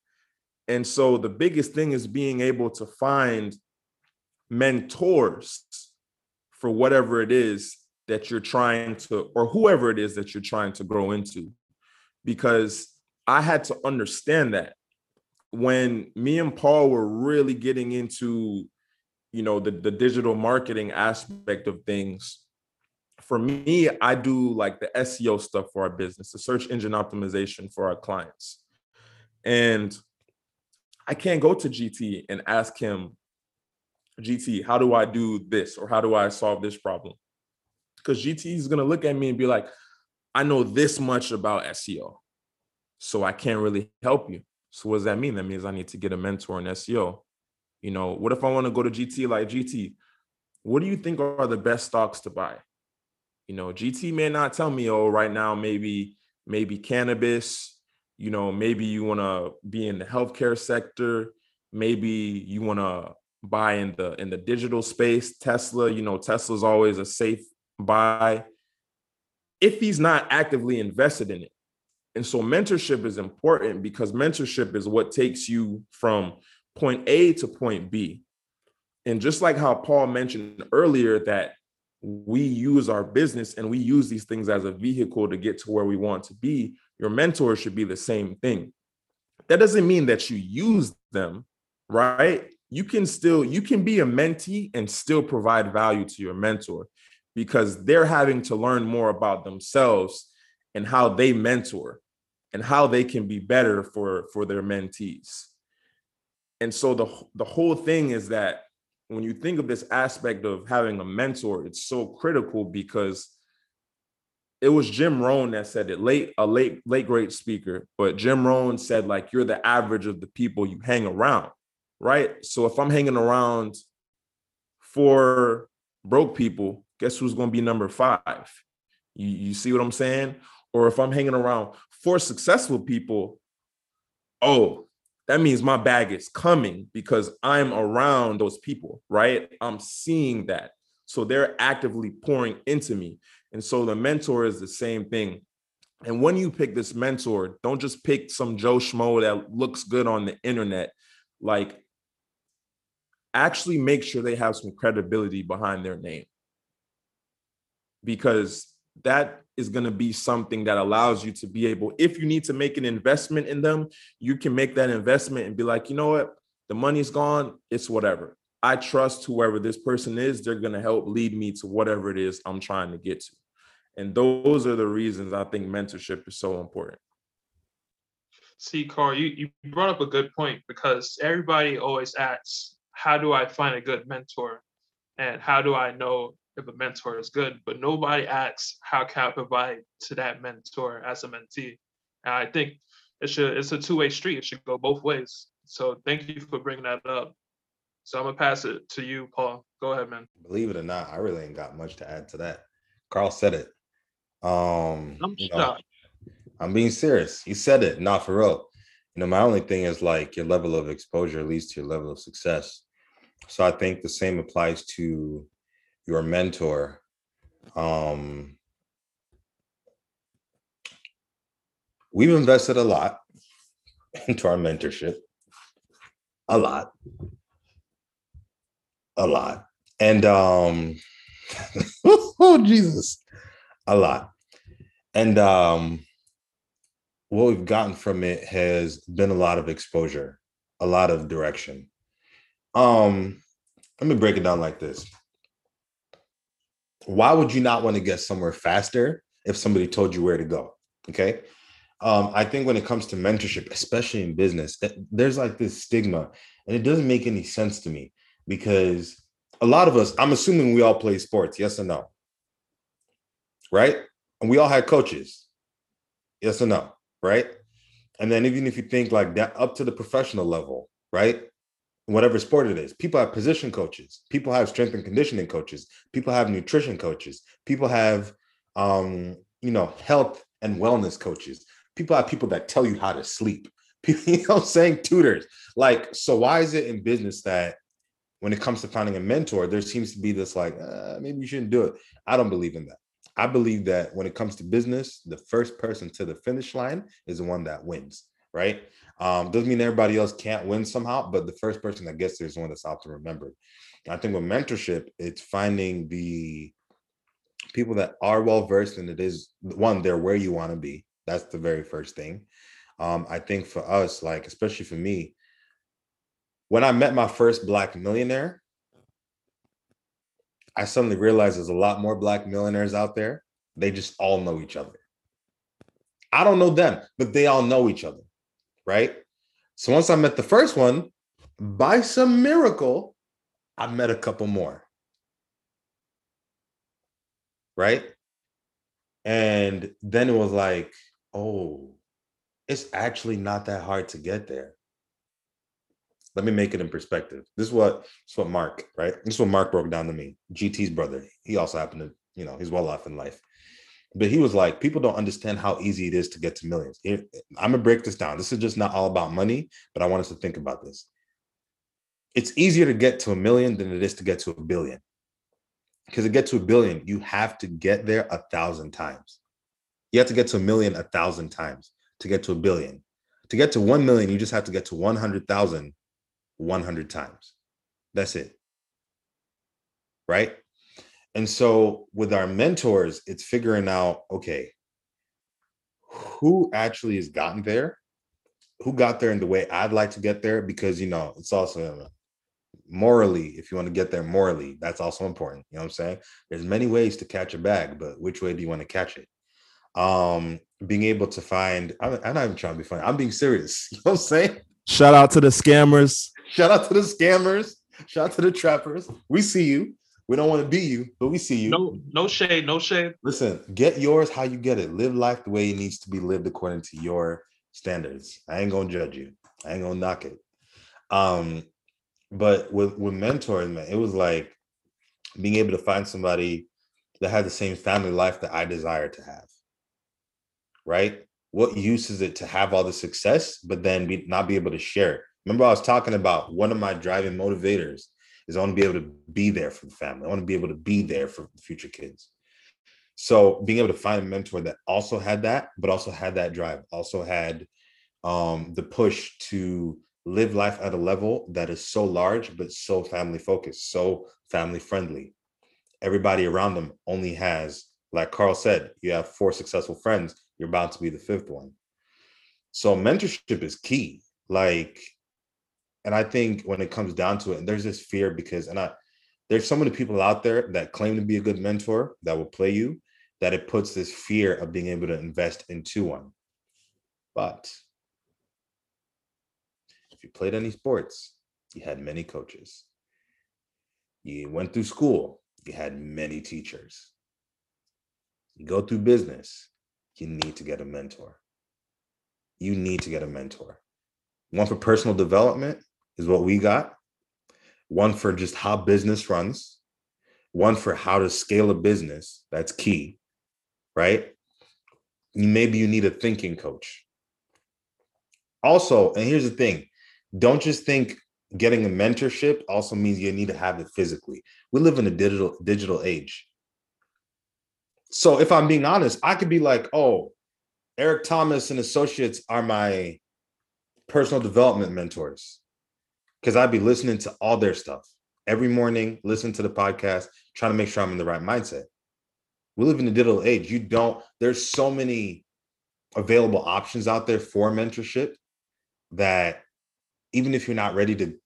And so the biggest thing is being able to find mentors for whatever it is that you're trying to, or whoever it is that you're trying to grow into. Because I had to understand that when me and Paul were really getting into, you know, the, the digital marketing aspect of things. For me, I do like the SEO stuff for our business, the search engine optimization for our clients. And I can't go to GT and ask him, GT, how do I do this or how do I solve this problem? Because GT is going to look at me and be like, I know this much about SEO, so I can't really help you. So what does that mean? That means I need to get a mentor in SEO. You know, what if I want to go to GT like GT? What do you think are the best stocks to buy? You know, GT may not tell me, oh, right now maybe maybe cannabis. You know, maybe you want to be in the healthcare sector. Maybe you want to buy in the in the digital space. Tesla, you know, Tesla's always a safe buy if he's not actively invested in it. And so mentorship is important because mentorship is what takes you from point A to point B. And just like how Paul mentioned earlier, that we use our business and we use these things as a vehicle to get to where we want to be, your mentor should be the same thing. That doesn't mean that you use them, right? You can still you can be a mentee and still provide value to your mentor because they're having to learn more about themselves and how they mentor and how they can be better for for their mentees. And so the the whole thing is that when you think of this aspect of having a mentor it's so critical because it was Jim Rohn that said it late a late late great speaker but Jim Rohn said like you're the average of the people you hang around right? So if I'm hanging around for broke people guess who's going to be number 5 you you see what I'm saying or if I'm hanging around for successful people, oh, that means my bag is coming because I'm around those people, right? I'm seeing that. So they're actively pouring into me. And so the mentor is the same thing. And when you pick this mentor, don't just pick some Joe Schmo that looks good on the internet. Like, actually make sure they have some credibility behind their name. Because that is going to be something that allows you to be able if you need to make an investment in them you can make that investment and be like you know what? The money's gone it's whatever. I trust whoever this person is they're going to help lead me to whatever it is i'm trying to get to. And those are the reasons i think mentorship is so important.
See Karl you, you brought up a good point because everybody always asks how do i find a good mentor? And how do i know if a mentor is good, but nobody asks how can I provide to that mentor as a mentee. And I think it should it's a two-way street. It should go both ways. So thank you for bringing that up. So I'm gonna pass it to you, Paul. Go ahead, man.
Believe it or not, I really ain't got much to add to that. Karl said it. Um,
I'm
you know, I'm being serious. He said it, not for real. You know, my only thing is like your level of exposure leads to your level of success. So I think the same applies to your mentor um we've invested a lot into our mentorship. A lot. A lot. And um oh jesus. A lot. And um what we've gotten from it has been a lot of exposure a lot of direction. Um let me break it down like this why would you not want to get somewhere faster if somebody told you where to go? Okay. um, I think when it comes to mentorship, especially in business, there's like this stigma, and it doesn't make any sense to me because a lot of us, I'm assuming we all play sports, yes or no? Right? And we all had coaches, yes or no? Right? And then even if you think like that up to the professional level, right? Whatever sport it is, people have position coaches, people have strength and conditioning coaches, people have nutrition coaches, people have um, you know, health and wellness coaches. People have people that tell you how to sleep. People, you know, saying tutors. Like, so why is it in business that when it comes to finding a mentor, there seems to be this like, uh, maybe you shouldn't do it. I don't believe in that. I believe that when it comes to business, the first person to the finish line is the one that wins, right? Um, doesn't mean everybody else can't win somehow, but the first person that gets there is the one that's often remembered. I think with mentorship, it's finding the people that are well versed and it is one, they're where you want to be. That's the very first thing. Um, I think for us, like especially for me, when I met my first black millionaire, I suddenly realized there's a lot more black millionaires out there. They just all know each other. I don't know them, but they all know each other, right? So once I met the first one, by some miracle, I met a couple more. Right? And then it was like, oh, it's actually not that hard to get there let me make it in perspective. This is what this is what Mark, right? This is what Mark broke down to me. GT's brother. He also happened to, you know, he's well off in life. But he was like, people don't understand how easy it is to get to millions. I'm gonna break this down. This is just not all about money, but I want us to think about this. It's easier to get to a million than it is to get to a billion. Because to get to a billion, you have to get there a thousand times. You have to get to a million a thousand times to get to a billion. To get to 1 million, you just have to get to 100,000 100 times. That's it. Right. And so with our mentors, it's figuring out okay, who actually has gotten there, who got there in the way I'd like to get there, because, you know, it's also morally, if you want to get there morally, that's also important. You know what I'm saying? There's many ways to catch a bag, but which way do you want to catch it? Um, being able to find, I'm, I'm not even trying to be funny. I'm being serious. You know what I'm saying?
Shout out to the scammers.
Shout out to the scammers. Shout out to the trappers. We see you. We don't want to be you, but we see you.
No, no shade, no shade.
Listen, get yours how you get it. Live life the way it needs to be lived according to your standards. I ain't gonna judge you. I ain't gonna knock it. Um, but with with mentoring, man, it was like being able to find somebody that had the same family life that I desire to have. Right? what use is it to have all the success, but then be, not be able to share it? Remember, I was talking about one of my driving motivators is I want to be able to be there for the family. I want to be able to be there for the future kids. So being able to find a mentor that also had that, but also had that drive, also had um, the push to live life at a level that is so large, but so family focused, so family friendly. Everybody around them only has, like Karl said, you have four successful friends you're about to be the fifth one. So mentorship is key. Like, and I think when it comes down to it, there's this fear because, and I, there's so many people out there that claim to be a good mentor that will play you, that it puts this fear of being able to invest into one. But if you played any sports, you had many coaches. You went through school, you had many teachers. You go through business, you need to get a mentor. You need to get a mentor. One for personal development is what we got, one for just how business runs, one for how to scale a business. That's key, right? Maybe you need a thinking coach. Also, and here's the thing don't just think getting a mentorship also means you need to have it physically. We live in a digital digital age. So if I'm being honest, I could be like, oh, Eric Thomas and Associates are my personal development mentors because I'd be listening to all their stuff every morning, listening to the podcast, trying to make sure I'm in the right mindset. We live in the digital age. You don't, there's so many available options out there for mentorship that even if you're not ready to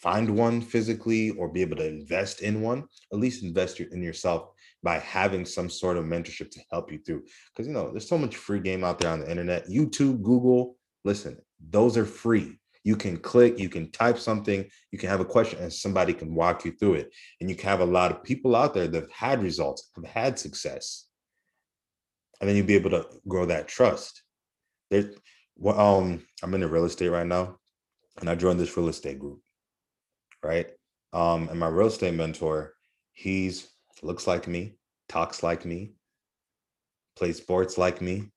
find one physically or be able to invest in one, at least invest in yourself by having some sort of mentorship to help you through. Because you know, there's so much free game out there on the internet. YouTube, Google, listen, those are free. You can click, you can type something, you can have a question, and somebody can walk you through it. And you can have a lot of people out there that have had results, have had success. And then you'll be able to grow that trust. There's well, um, I'm in the real estate right now, and I joined this real estate group, right? Um, and my real estate mentor, he's looks like me, talks like me, plays sports like me,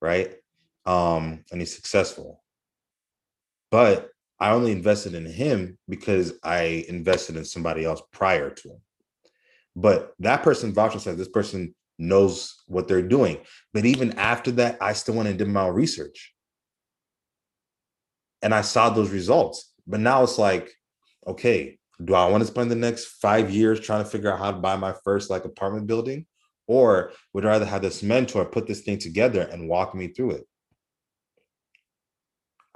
right? Um, and he's successful. But I only invested in him because I invested in somebody else prior to him. But that person voucher says this person knows what they're doing. But even after that, I still went and did my own research. And I saw those results. But now it's like, okay, do I want to spend the next five years trying to figure out how to buy my first like apartment building? Or would I rather have this mentor put this thing together and walk me through it?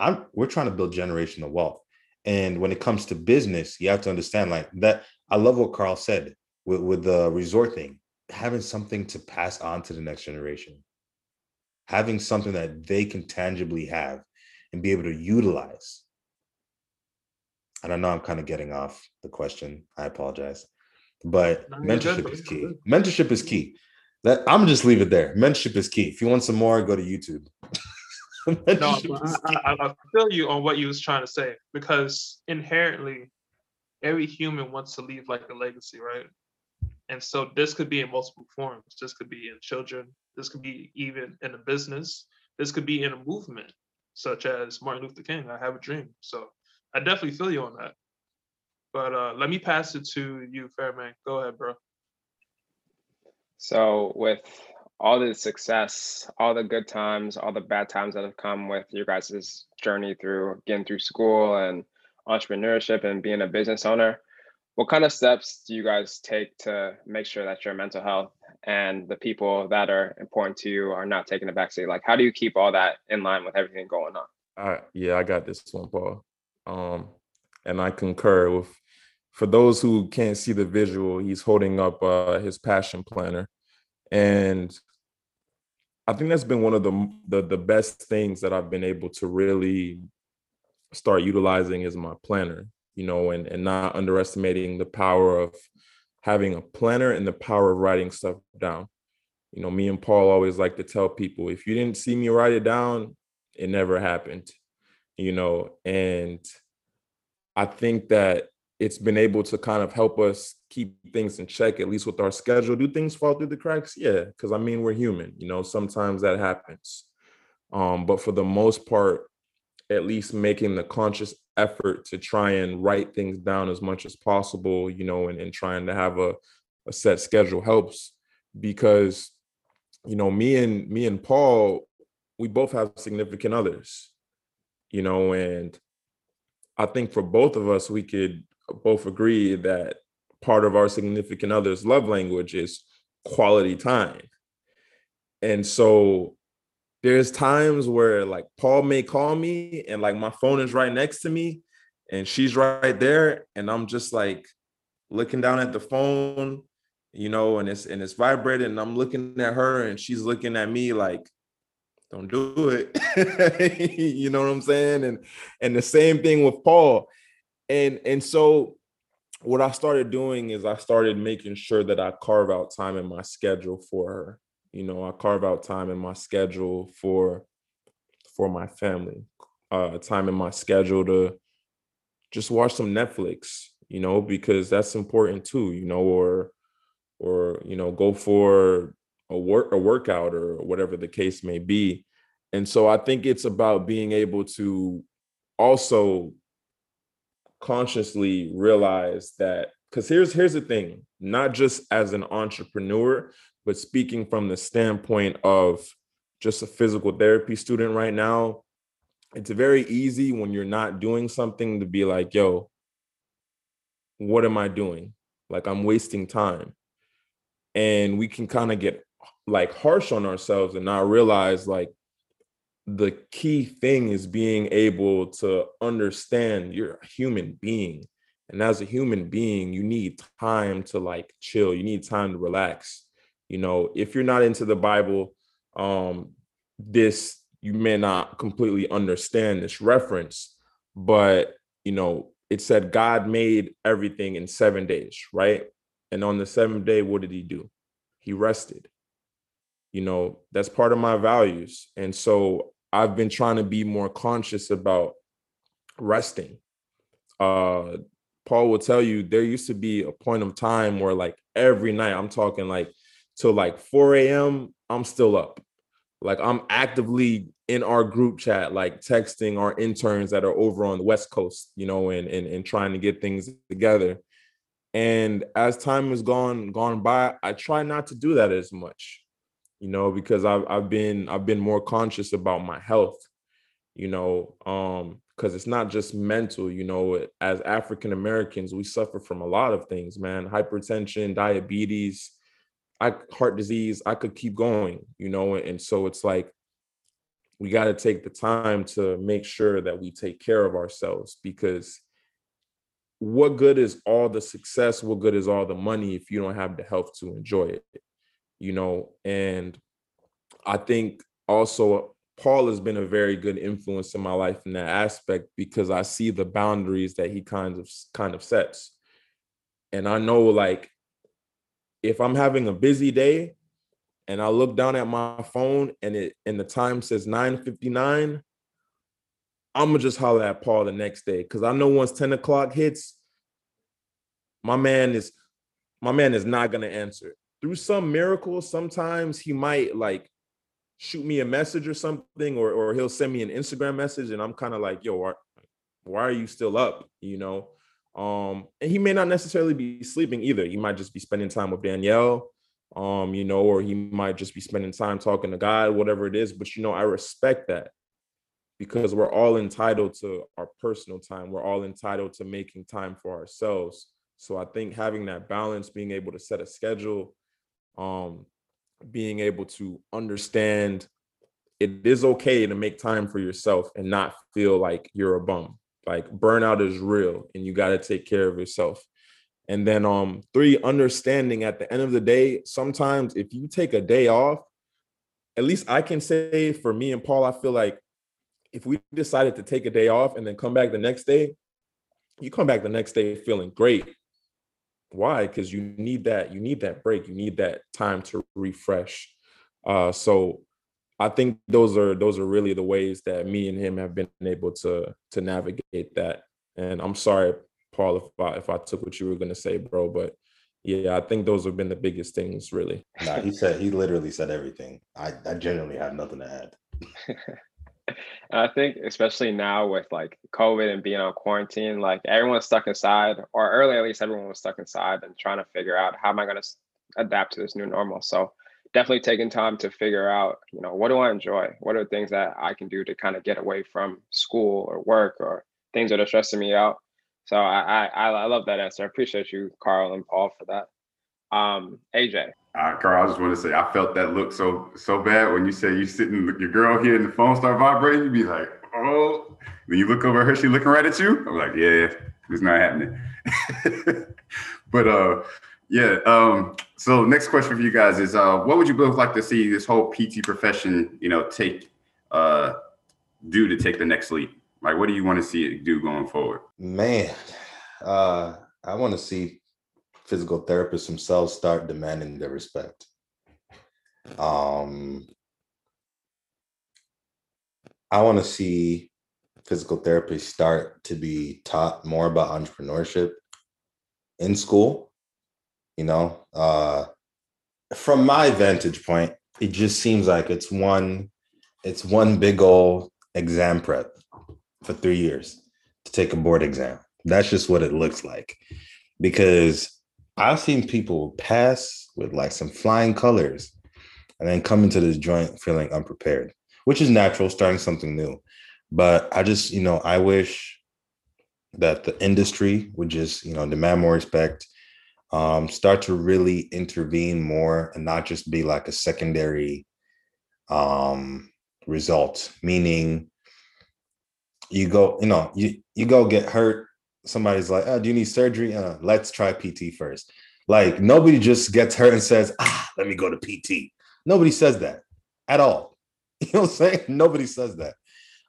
I'm we're trying to build generational wealth. And when it comes to business, you have to understand like that. I love what Karl said with, with the resort thing, having something to pass on to the next generation, having something that they can tangibly have and be able to utilize. And I know I'm kind of getting off the question. I apologize. But
No,
mentorship
good,
is key. Mentorship is key. That I'm gonna just leave it there. Mentorship is key. If you want some more, go to YouTube.
No,
Mentorship
but
is
I. I, I feel you on what you was trying to say because inherently, every human wants to leave like a legacy, right? And so this could be in multiple forms. This could be in children. This could be even in a business. This could be in a movement, such as Martin Luther King. I have a dream. So I definitely feel you on that. But uh, let me pass it to you, Farimang. Go ahead, bro.
So with all the success, all the good times, all the bad times that have come with your guys' journey through getting through school and entrepreneurship and being a business owner, what kind of steps do you guys take to make sure that your mental health and the people that are important to you are not taking a backseat? Like, how do you keep all that in line with everything going on?
I, yeah, I got this one, Paul. Um, and I concur with. For those who can't see the visual, he's holding up uh, his passion planner, and I think that's been one of the, the the best things that I've been able to really start utilizing is my planner. You know, and and not underestimating the power of having a planner and the power of writing stuff down. You know, me and Paul always like to tell people if you didn't see me write it down, it never happened you know and i think that it's been able to kind of help us keep things in check at least with our schedule. Do things fall through the cracks? Yeah because i mean we're human you know sometimes that happens. Um but for the most part at least making the conscious effort to try and write things down as much as possible you know and, and trying to have a, a set schedule helps because you know me and me and paul we both have significant others you know and i think for both of us we could both agree that part of our significant other's love language is quality time. And so there's times where like paul may call me and like my phone is right next to me and she's right there and i'm just like looking down at the phone you know and it's and it's vibrating and i'm looking at her and she's looking at me like don't do it. You know what i'm saying? And and the same thing with paul and and so what i started doing is i started making sure that i carve out time in my schedule for her. You know i carve out time in my schedule for for my family uh time in my schedule to just watch some netflix you know because that's important too you know or or you know go for a work a workout or whatever the case may be. And so i think it's about being able to also consciously realize that because here's here's the thing not just as an entrepreneur but speaking from the standpoint of just a physical therapy student right now it's very easy when you're not doing something to be like yo what am i doing? Like i'm wasting time. And we can kind of get like harsh on ourselves and not realize like the key thing is being able to understand you're a human being And as a human being, you need time to like chill. You need time to relax. You know, if you're not into the Bible, um, this you may not completely understand this reference, but you know, it said God made everything in seven days, right? And on the seventh day, what did he do? He rested. You know, that's part of my values. And so I've been trying to be more conscious about resting. Uh Paul will tell you there used to be a point of time where like every night, I'm talking like till like 4 a.m., I'm still up. Like I'm actively in our group chat, like texting our interns that are over on the West Coast, you know, and and, and trying to get things together. And as time has gone gone by, I try not to do that as much, you know, because I've I've been I've been more conscious about my health, you know, um, because it's not just mental, you know, as African Americans, we suffer from a lot of things, man, hypertension, diabetes, I heart disease, I could keep going, you know, and so it's like we got to take the time to make sure that we take care of ourselves because what good is all the success what good is all the money if you don't have the health to enjoy it you know and i think also paul has been a very good influence in my life in that aspect because i see the boundaries that he kind of kind of sets and i know like if I'm having a busy day and I look down at my phone and it and the time says 9:59, I'm gonna just holler at Paul the next day because I know once 10 o'clock hits, my man is my man is not gonna answer. Through some miracle, sometimes he might like shoot me a message or something, or or he'll send me an Instagram message, and I'm kind of like, yo, why, why are you still up? You know, um, and he may not necessarily be sleeping either. He might just be spending time with Danielle, um, you know, or he might just be spending time talking to God, whatever it is. But you know, I respect that because we're all entitled to our personal time. We're all entitled to making time for ourselves. So I think having that balance, being able to set a schedule, um, being able to understand it is okay to make time for yourself and not feel like you're a bum. Like burnout is real and you got to take care of yourself. And then um three understanding at the end of the day sometimes if you take a day off at least i can say for me and paul i feel like if we decided to take a day off and then come back the next day you come back the next day feeling great why because you need that you need that break you need that time to refresh uh so I think those are those are really the ways that me and him have been able to to navigate that. And I'm sorry, Paul, if I if I took what you were gonna say, bro, but yeah, I think those have been the biggest things, really.
Nah, he said he literally said everything. I I genuinely have nothing to add.
I think especially now with like COVID and being on quarantine, like everyone's stuck inside, or early at least everyone was stuck inside and trying to figure out how am I going to adapt to this new normal. So definitely taking time to figure out, you know, what do I enjoy? What are things that I can do to kind of get away from school or work or things that are stressing me out? So I I, I love that answer. I appreciate you, Karl and Paul, for that. Um, AJ.
Karl, I just want to say I felt that look so so bad when you say you sitting, with your girl here and the phone start vibrating. You'd be like, oh. Then you look over her, she looking right at you. I'm like, yeah, it's not happening. but uh, yeah. Um, so next question for you guys is, uh, what would you both like to see this whole PT profession, you know, take uh, do to take the next leap? Like, what do you want to see it do going forward?
Man, uh, I want to see physical therapists themselves start demanding their respect. Um, I want to see physical therapists start to be taught more about entrepreneurship in school you know? Uh from my vantage point it just seems like it's one it's one big old exam prep for three years to take a board exam. That's just what it looks like. Because i've seen people pass with like some flying colors and then come into this joint feeling unprepared which is natural starting something new. But i just you know i wish that the industry would just you know demand more respect um, start to really intervene more and not just be like a secondary um, result, meaning you go, you know, you, you go get hurt somebody's like, oh, do you need surgery? Uh, let's try PT first. Like nobody just gets hurt and says, ah, let me go to PT. Nobody says that at all. You know what I'm saying? Nobody says that.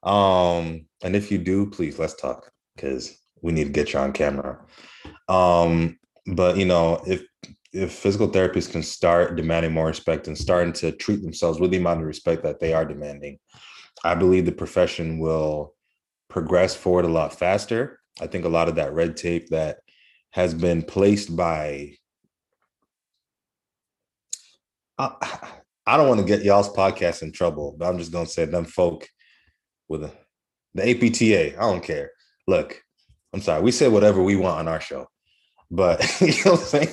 Um, and if you do, please let's talk because we need to get you on camera. Um, but you know, if if physical therapists can start demanding more respect and starting to treat themselves with the amount of respect that they are demanding, I believe the profession will progress forward a lot faster. I think a lot of that red tape that has been placed by I, I don't want to get y'all's podcast in trouble, but I'm just gonna say them folk with a, the APTA. I don't care. Look, I'm sorry. We say whatever we want on our show, but you know what I'm saying.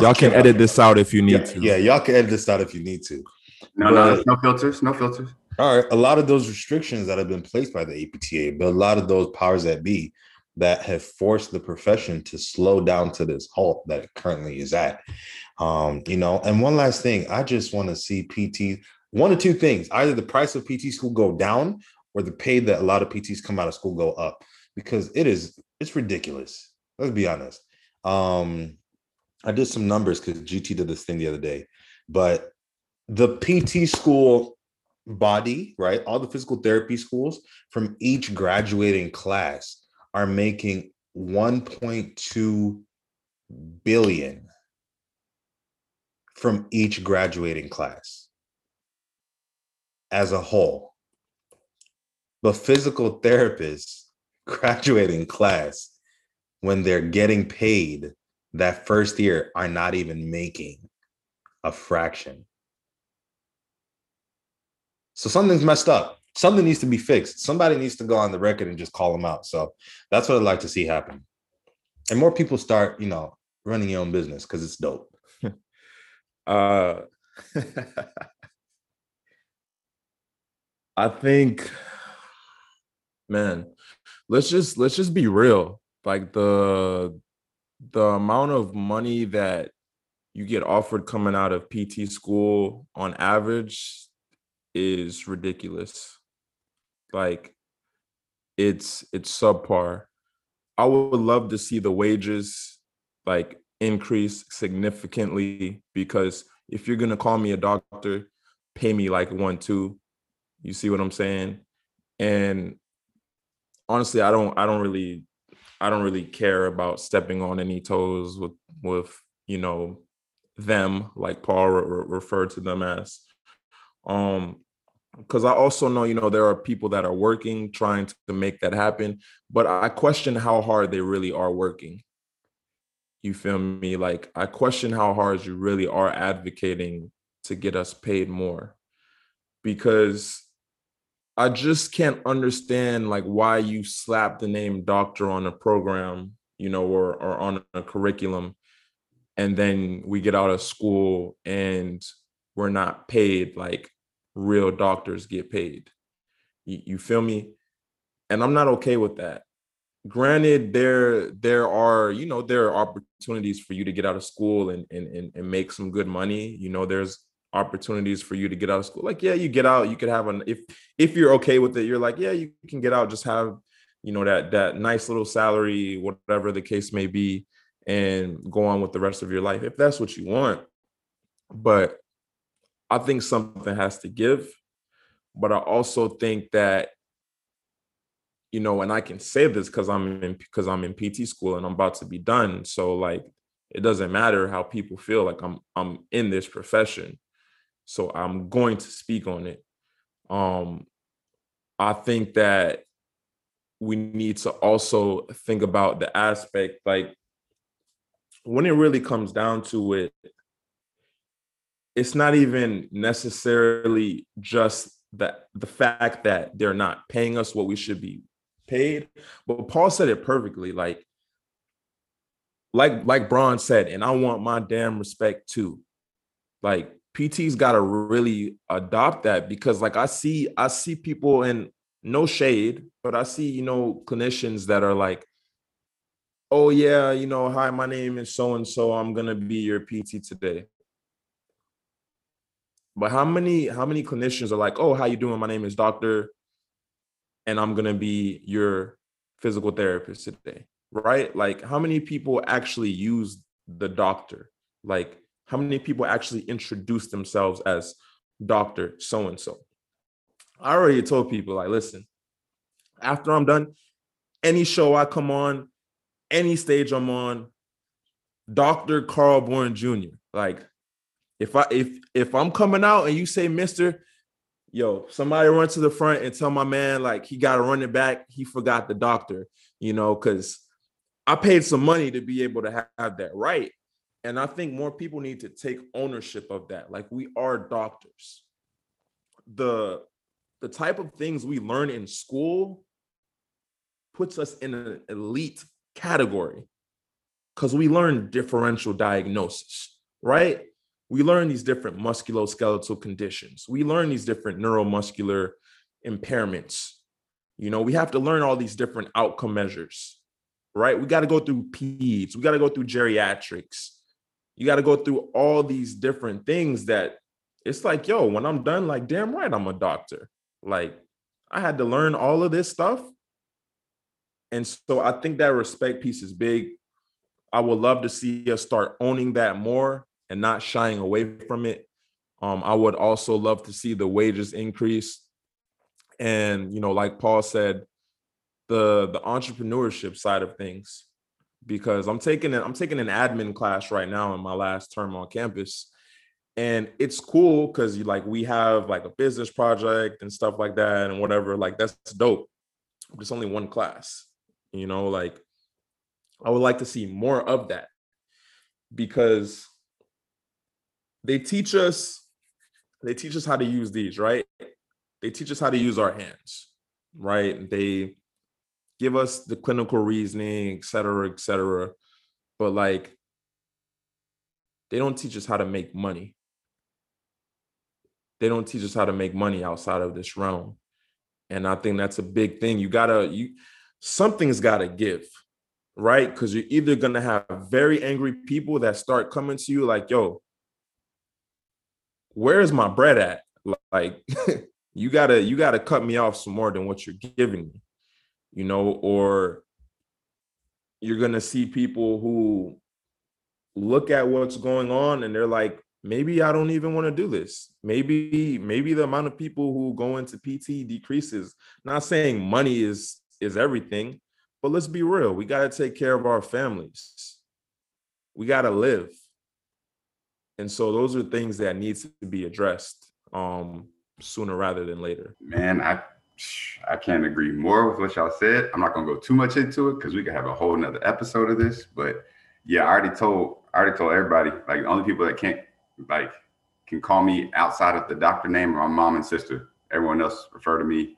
Y'all can edit this out if you need
yeah,
to.
Yeah, y'all can edit this out if you need to.
No, no, no filters, no filters.
All right, a lot of those restrictions that have been placed by the APTA, but a lot of those powers that be that have forced the profession to slow down to this halt that it currently is at. Um, you know, and one last thing, I just want to see PT one or two things: either the price of PT school go down, or the pay that a lot of PTs come out of school go up, because it is it's ridiculous. Let's be honest. Um, I did some numbers because GT did this thing the other day, but the PT school body, right? All the physical therapy schools from each graduating class are making 1.2 billion from each graduating class as a whole. But physical therapists graduating class, when they're getting paid that first year, are not even making a fraction. So something's messed up. Something needs to be fixed. Somebody needs to go on the record and just call them out. So that's what I'd like to see happen. And more people start, you know, running your own business because it's dope.
Uh, I think, man, let's just let's just be real. Like the the amount of money that you get offered coming out of PT school on average is ridiculous. Like it's it's subpar. I would love to see the wages like increase significantly because if you're gonna call me a doctor, pay me like one two. You see what I'm saying? And honestly, I don't I don't really I don't really care about stepping on any toes with with you know them like Paul re- referred to them as. Um, because I also know you know there are people that are working trying to make that happen, but I question how hard they really are working. You feel me? Like I question how hard you really are advocating to get us paid more. Because I just can't understand like why you slap the name doctor on a program, you know, or or on a curriculum and then we get out of school and we're not paid like real doctors get paid. You, you feel me? And I'm not okay with that granted there there are you know there are opportunities for you to get out of school and, and and and make some good money you know there's opportunities for you to get out of school like yeah you get out you could have an if if you're okay with it you're like yeah you can get out just have you know that that nice little salary whatever the case may be and go on with the rest of your life if that's what you want but i think something has to give but i also think that you know, and I can say this because I'm in because I'm in PT school and I'm about to be done. So like it doesn't matter how people feel like I'm I'm in this profession. So I'm going to speak on it. Um I think that we need to also think about the aspect like when it really comes down to it it's not even necessarily just that the fact that they're not paying us what we should be paid. But Paul said it perfectly. Like, like, like Braun said, and I want my damn respect too. Like PT's got to really adopt that because, like, I see, I see people in no shade, but I see, you know, clinicians that are like, oh yeah, you know, hi, my name is so and so. I'm gonna be your PT today. But how many how many clinicians are like, oh, how you doing? My name is Doctor and I'm gonna be your physical therapist today. right? Like how many people actually use the doctor? Like how many people actually introduce themselves as doctor so and so? I already told people like, listen, after I'm done, any show I come on, any stage I'm on, Dr. Karl Bourne Jr. Like if I if if I'm coming out and you say Mr. Yo, somebody run to the front and tell my man like he got to run it back. He forgot the doctor, you know, because I paid some money to be able to have, have that right. And I think more people need to take ownership of that. Like we are doctors. The the type of things we learn in school puts us in an elite category because we learn differential diagnosis, right? We learn these different musculoskeletal conditions. We learn these different neuromuscular impairments. You know, we have to learn all these different outcome measures, right? We got to go through peds, we got to go through geriatrics. You got to go through all these different things that it's like, yo, when I'm done, like, damn right, I'm a doctor. Like I had to learn all of this stuff. And so I think that respect piece is big. I would love to see us start owning that more and not shying away from it. Um, I would also love to see the wages increase. And you know, like Paul said, the the entrepreneurship side of things, because I'm taking an, I'm taking an admin class right now in my last term on campus and it's cool because you like we have like a business project and stuff like that and whatever like that's dope but it's only one class you know like i would like to see more of that because they teach us they teach us how to use these right they teach us how to use our hands right they give us the clinical reasoning et cetera et cetera but like they don't teach us how to make money they don't teach us how to make money outside of this realm. And I think that's a big thing. You gotta, you something's gotta give, right? Because you're either gonna have very angry people that start coming to you like, yo, where's my bread at? Like, you gotta, you gotta cut me off some more than what you're giving me, you know, or you're gonna see people who look at what's going on and they're like, maybe I don't even want to do this. Maybe maybe the amount of people who go into PT decreases. Not saying money is is everything, but let's be real. We got to take care of our families. We got to live. And so those are things that needs to be addressed um sooner rather than later.
Man, I I can't agree more with what y'all said. I'm not gonna go too much into it because we could have a whole another episode of this. But yeah, I already told I already told everybody, like the only people that can't like can call me outside of the doctor name or my mom and sister. Everyone else refer to me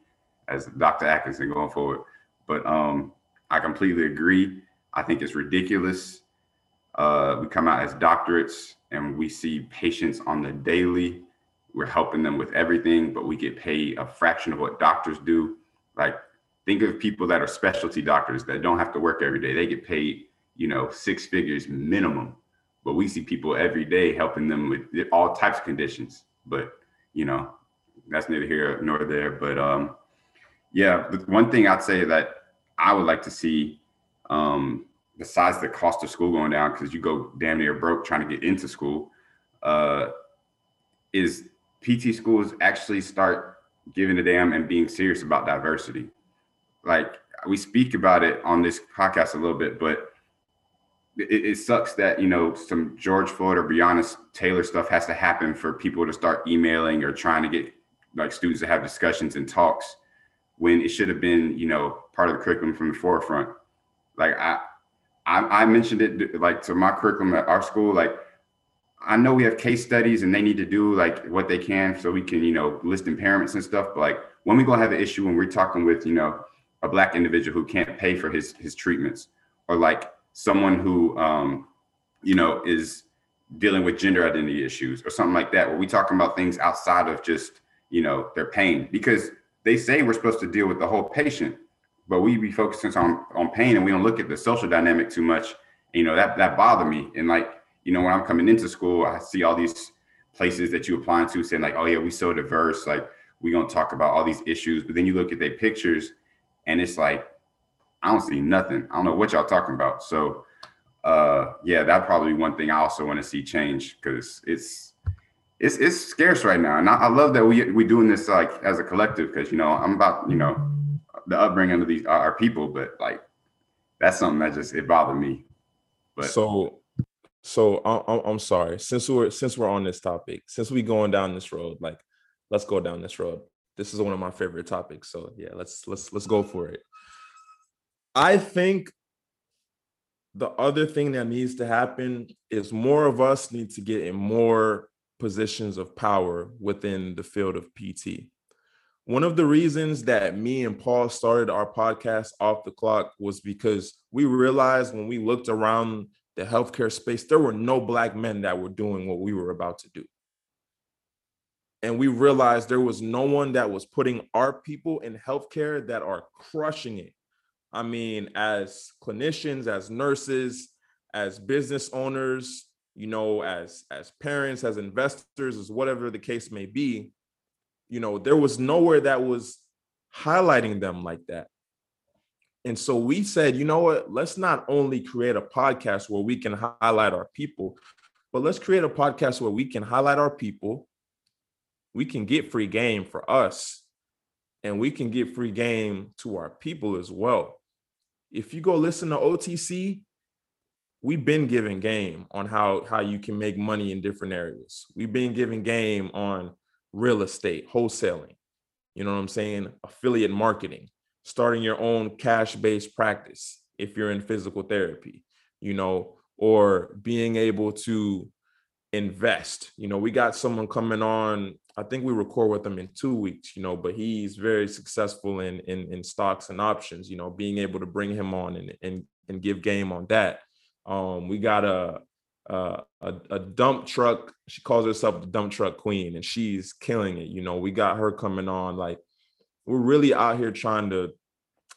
as Dr. Atkinson going forward. But um, I completely agree. I think it's ridiculous. Uh, we come out as doctorates and we see patients on the daily. We're helping them with everything, but we get paid a fraction of what doctors do. Like, think of people that are specialty doctors that don't have to work every day. They get paid, you know, six figures minimum but we see people every day helping them with all types of conditions. But you know, that's neither here nor there. But um, yeah, one thing I'd say that I would like to see, um, besides the cost of school going down, because you go damn near broke trying to get into school, uh, is PT schools actually start giving a damn and being serious about diversity. Like we speak about it on this podcast a little bit, but it, it, sucks that you know some George Floyd or Breonna Taylor stuff has to happen for people to start emailing or trying to get like students to have discussions and talks when it should have been you know part of the curriculum from the forefront. Like I, I, I mentioned it like to my curriculum at our school. Like I know we have case studies and they need to do like what they can so we can you know list impairments and stuff. But like when we gonna have an issue when we're talking with you know a black individual who can't pay for his his treatments or like someone who um, you know is dealing with gender identity issues or something like that where we talking about things outside of just you know their pain because they say we're supposed to deal with the whole patient but we be focusing on on pain and we don't look at the social dynamic too much you know that that bothered me and like you know when i'm coming into school i see all these places that you applying to saying like oh yeah we so diverse like we gonna talk about all these issues but then you look at their pictures and it's like I don't see nothing. I don't know what y'all talking about. So uh yeah, that probably one thing I also want to see change because it's it's it's scarce right now. And I, I, love that we we doing this like as a collective because you know I'm about, you know, the upbringing of these our people, but like that's something that just it bothered me.
But so so I'm, I'm sorry. Since we're since we're on this topic, since we going down this road, like let's go down this road. This is one of my favorite topics. So yeah, let's let's let's go for it. I think the other thing that needs to happen is more of us need to get in more positions of power within the field of PT. One of the reasons that me and Paul started our podcast off the clock was because we realized when we looked around the healthcare space, there were no black men that were doing what we were about to do. And we realized there was no one that was putting our people in healthcare that are crushing it. I mean, as clinicians, as nurses, as business owners, you know, as as parents, as investors, as whatever the case may be, you know, there was nowhere that was highlighting them like that. And so we said, you know what? Let's not only create a podcast where we can highlight our people, but let's create a podcast where we can highlight our people. We can get free game for us, and we can get free game to our people as well. If you go listen to OTC, we've been giving game on how how you can make money in different areas. We've been giving game on real estate, wholesaling, you know what I'm saying? Affiliate marketing, starting your own cash based practice if you're in physical therapy, you know, or being able to invest. You know, we got someone coming on, I think we record with them in two weeks, you know, but he's very successful in in, in stocks and options, you know, being able to bring him on and, and, and give game on that. Um, we got a, a, a dump truck. She calls herself the dump truck queen, and she's killing it. You know, we got her coming on. Like, we're really out here trying to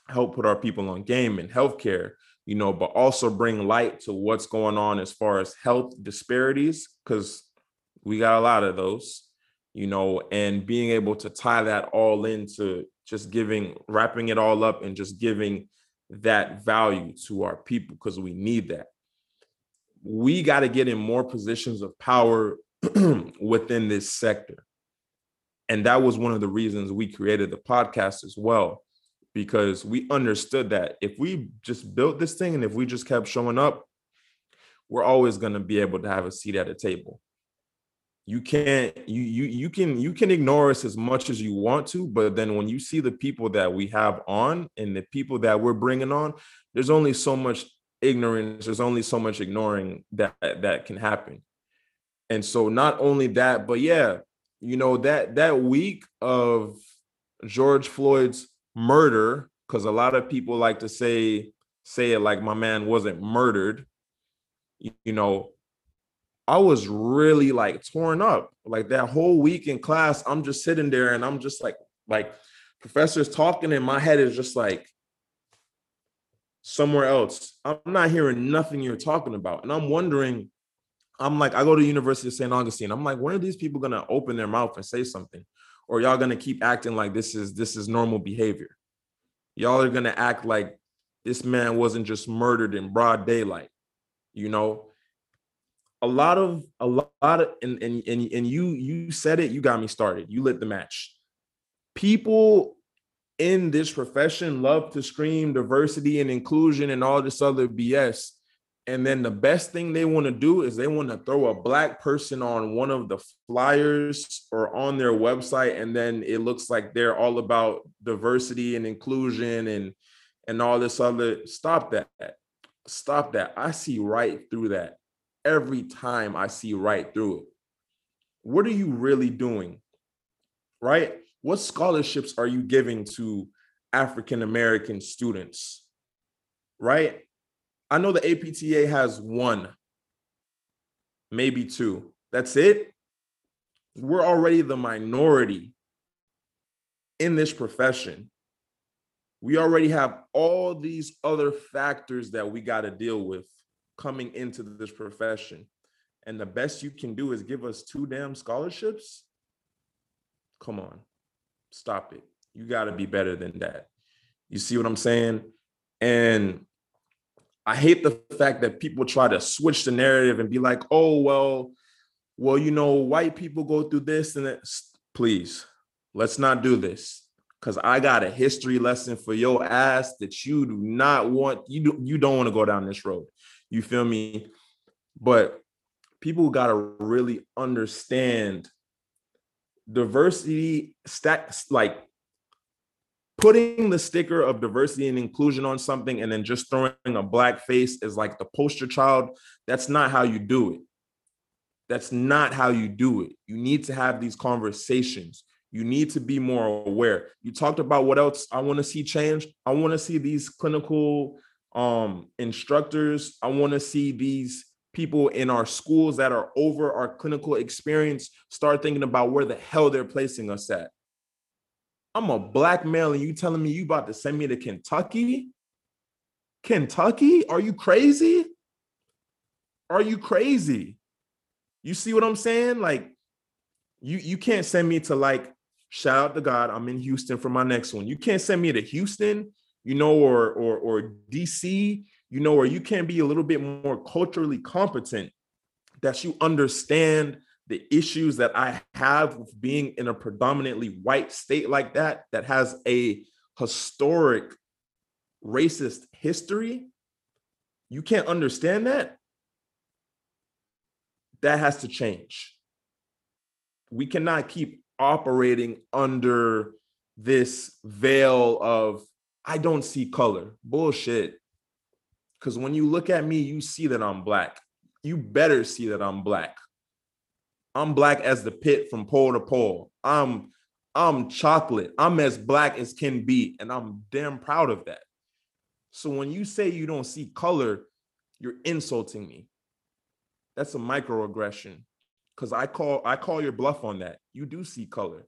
help put our people on game in healthcare. You know, but also bring light to what's going on as far as health disparities, because we got a lot of those. You know, and being able to tie that all into just giving, wrapping it all up, and just giving that value to our people because we need that we got to get in more positions of power within this sector. And that was one of the reasons we created the podcast as well, because we understood that if we just built this thing and if we just kept showing up, we're always going to be able to have a seat at a table. You can't you you you can you can ignore us as much as you want to, but then when you see the people that we have on and the people that we're bringing on, there's only so much ignorance there's only so much ignoring that that can happen. And so not only that but yeah you know that that week of george floyd's murder because a lot of people like to say say it like my man wasn't murdered you, know i was really like torn up. Like that whole week in class i'm just sitting there and i'm just like like professors talking and my head is just like somewhere else. I'm not hearing nothing you're talking about. And I'm wondering, I'm like, I go to University of St. Augustine. I'm like, when are these people gonna open their mouth and say something? Or y'all gonna keep acting like this is this is normal behavior? Y'all are gonna act like this man wasn't just murdered in broad daylight, you know. A lot of a lot of and and and, and you you said it, you got me started. You lit the match. People in this profession love to scream diversity and inclusion and all this other BS. And then the best thing they want to do is they want to throw a black person on one of the flyers or on their website. And then it looks like they're all about diversity and inclusion and and all this other. Stop that. Stop that. I see right through that. Every time I see right through it. What are you really doing? Right? What scholarships are you giving to African American students? Right? I know the APTA has one, maybe two. That's it. We're already the minority in this profession. We already have all these other factors that we got to deal with coming into this profession. And the best you can do is give us two damn scholarships. Come on. Stop it. You got to be better than that. You see what I'm saying? And I hate the fact that people try to switch the narrative and be like, oh, well, well, you know, white people go through this and that. Please, let's not do this. Cause I got a history lesson for your ass that you do not want, you do you don't want to go down this road. You feel me? But people got to really understand diversity stacks like putting the sticker of diversity and inclusion on something and then just throwing a black face as like the poster child that's not how you do it. That's not how you do it. You need to have these conversations. You need to be more aware. You talked about what else i want to see change. I want to see these clinical um instructors. I want to see these people in our schools that are over our clinical experience start thinking about where the hell they're placing us at I'm a black male and you telling me you about to send me to Kentucky? Kentucky? Are you crazy? Are you crazy? You see what I'm saying? Like, you you can't send me to like shout out to God. I'm in Houston for my next one. You can't send me to Houston, you know, or or or DC, you know, or you can't be a little bit more culturally competent that you understand the issues that I have with being in a predominantly white state like that, that has a historic racist history, you can't understand that. That has to change. We cannot keep operating under this veil of, I don't see color. Bullshit. Because when you look at me, you see that I'm black. You better see that I'm black I'm black as the pit from pole to pole. I'm I'm chocolate. I'm as black as can be, and I'm damn proud of that. So when you say you don't see color, you're insulting me. That's a microaggression. Cause I call I call your bluff on that. You do see color,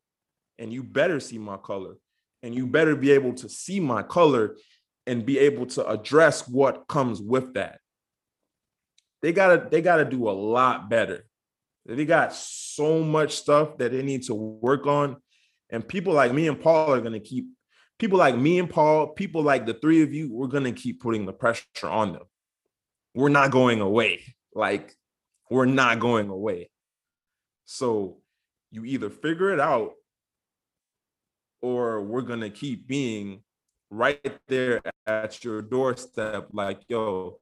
and you better see my color, and you better be able to see my color and be able to address what comes with that. They gotta they gotta do a lot better they got so much stuff that they need to work on. And people like me and Paul are to keep, people like me and Paul, people like the three of you, we're to keep putting the pressure on them. We're not going away. Like, we're not going away. So you either figure it out or we're going to keep being right there at your doorstep, like, yo,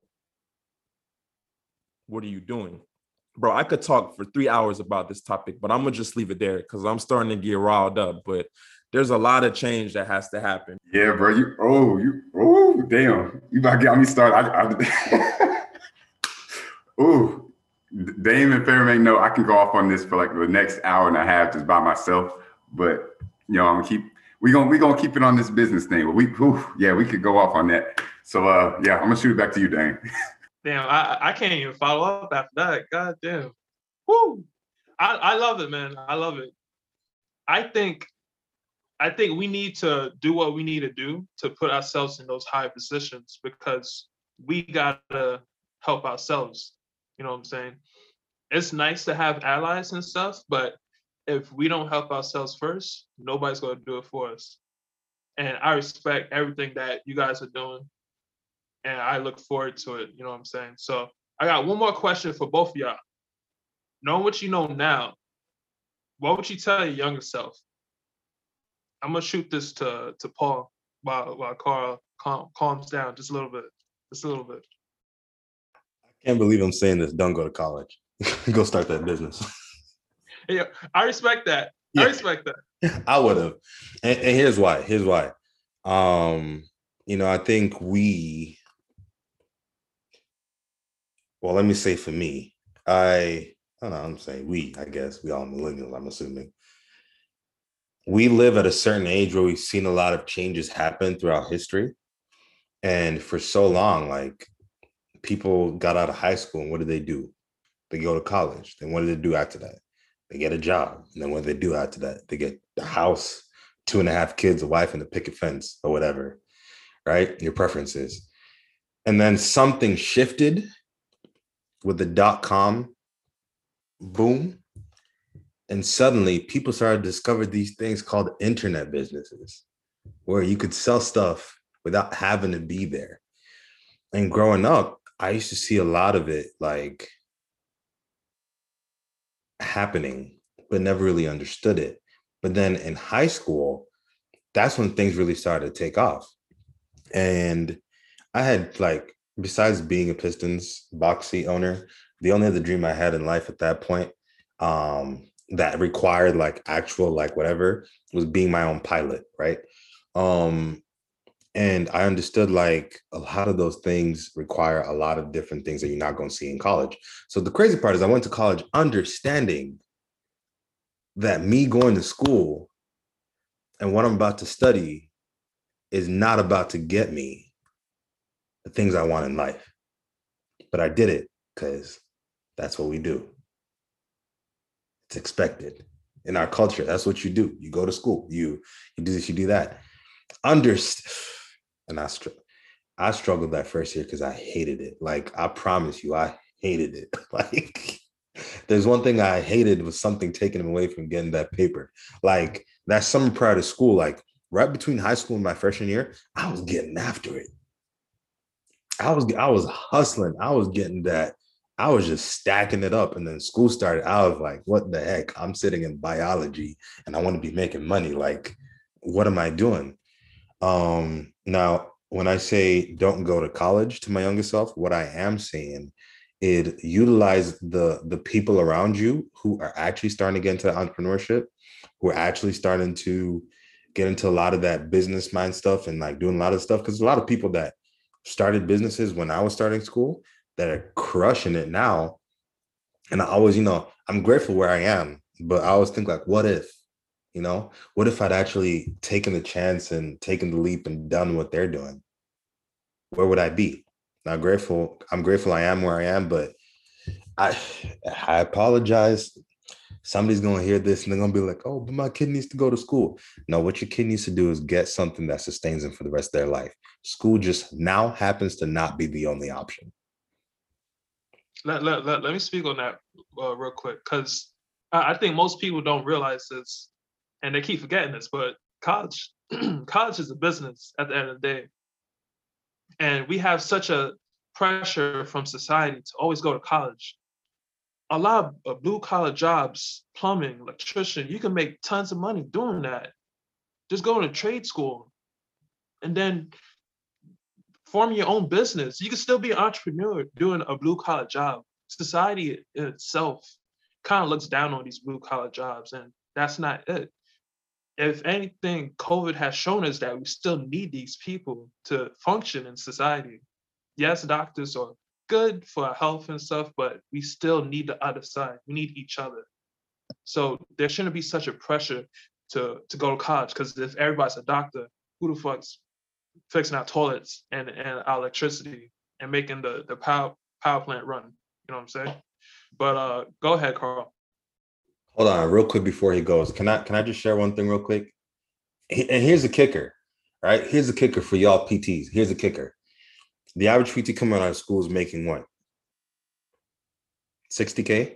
what are you doing? bro, I could talk for three hours about this topic, but I'm gonna just leave it there because I'm starting to get riled up. But there's a lot of change that has to happen.
Yeah, bro. You oh you oh damn. You about to get me started. I, I oh Dame and Farimang know I can go off on this for like the next hour and a half just by myself. But you know, I'm gonna keep we gonna we gonna keep it on this business thing. But we whew, yeah, we could go off on that. So uh yeah, I'm gonna shoot it back to you, Dame.
Damn, I, I can't even follow up after that. God damn. Woo. I, I love it, man. I love it. I think I think we need to do what we need to do to put ourselves in those high positions because we gotta help ourselves. You know what I'm saying? It's nice to have allies and stuff, but if we don't help ourselves first, nobody's gonna do it for us. And I respect everything that you guys are doing and I look forward to it. You know what I'm saying? So I got one more question for both of y'all. Knowing what you know now, what would you tell your younger self? I'm gonna shoot this to to Paul while while Karl calm, calms down just a little bit, just a little bit.
I can't believe I'm saying this. Don't go to college. go start that business.
yeah, I respect that. Yeah. I respect that.
I would have, and, and here's why. Here's why. Um, you know, I think we well, let me say for me, I, I don't know, I'm saying we, I guess we all millennials, I'm assuming. We live at a certain age where we've seen a lot of changes happen throughout history. And for so long, like people got out of high school and what did they do? They go to college. Then what do they do after that? They get a job. And then what they do after that? They get a house, two and a half kids, a wife, and a picket fence or whatever, right? Your preferences. And then something shifted with the dot com boom. And suddenly people started to discover these things called internet businesses where you could sell stuff without having to be there. and growing up, I used to see a lot of it like happening, but never really understood it. But then in high school, that's when things really started to take off. And I had like, besides being a Pistons boxy owner, the only other dream I had in life at that point um, that required like actual like whatever was being my own pilot, right? Um, and I understood like a lot of those things require a lot of different things that you're not going to see in college. So the crazy part is I went to college understanding that me going to school and what I'm about to study is not about to get me the things I want in life. But I did it because that's what we do. It's expected in our culture. That's what you do. You go to school. You you do this. You do that. Understand. And I str- I struggled that first year because I hated it. Like I promise you, I hated it. like there's one thing I hated was something taking him away from getting that paper. Like that summer prior to school, like right between high school and my freshman year, I was getting after it. I was I was hustling. I was getting that. I was just stacking it up. And then school started. I was like, what the heck? I'm sitting in biology and I want to be making money. Like, what am I doing? Um, now, when I say don't go to college to my younger self, what I am saying is utilize the the people around you who are actually starting to get into entrepreneurship, who are actually starting to get into a lot of that business mind stuff and like doing a lot of stuff. Because a lot of people that started businesses when I was starting school that are crushing it now. And I always, you know, I'm grateful where I am, but I always think like, what if, you know, what if I'd actually taken the chance and taken the leap and done what they're doing? Where would I be? Now, grateful, I'm grateful I am where I am, but I I apologize. Somebody's gonna hear this and they're gonna be like, oh, but my kid needs to go to school. No, what your kid needs to do is get something that sustains them for the rest of their life. School just now happens to not be the only option.
Let, let, let, let me speak on that uh, real quick because I, I think most people don't realize this and they keep forgetting this, but college college is a business at the end of the day. And we have such a pressure from society to always go to college. A lot of blue collar jobs, plumbing, electrician, you can make tons of money doing that. Just going to trade school and then form your own business. You can still be an entrepreneur doing a blue collar job. Society itself kind of looks down on these blue collar jobs, and that's not it. If anything, COVID has shown us that we still need these people to function in society. Yes, doctors are good for our health and stuff, but we still need the other side. We need each other. So there shouldn't be such a pressure to to go to college because if everybody's a doctor, who the fuck's fixing our toilets and, and our electricity and making the, the power power plant run. You know what I'm saying? But uh go ahead, Karl.
Hold on, real quick before he goes. Can I can I just share one thing real quick? And here's the kicker, right? Here's the kicker for y'all PTs. Here's the kicker. The average PT coming out of school is making what? 60k?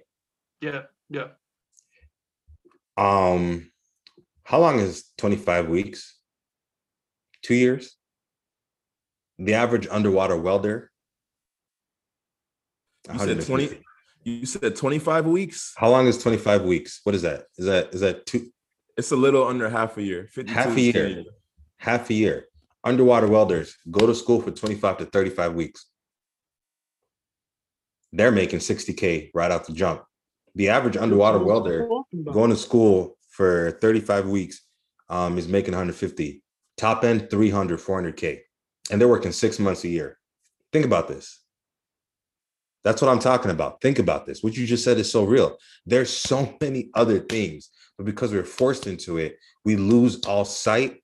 Yeah, yeah.
Um, how long is 25 weeks? Two years? the average underwater welder.
You said 20 you said 25 weeks?
How long is 25 weeks? What is that? Is that is that two?
It's a little under half a year.
Half a year. Half a year. Underwater welders go to school for 25 to 35 weeks. They're making 60K right out the jump. The average underwater welder going to school for 35 weeks um, is making 150. Top end 300, 400K and they're working six months a year. Think about this. That's what I'm talking about. Think about this. What you just said is so real. There's so many other things, but because we're forced into it, we lose all sight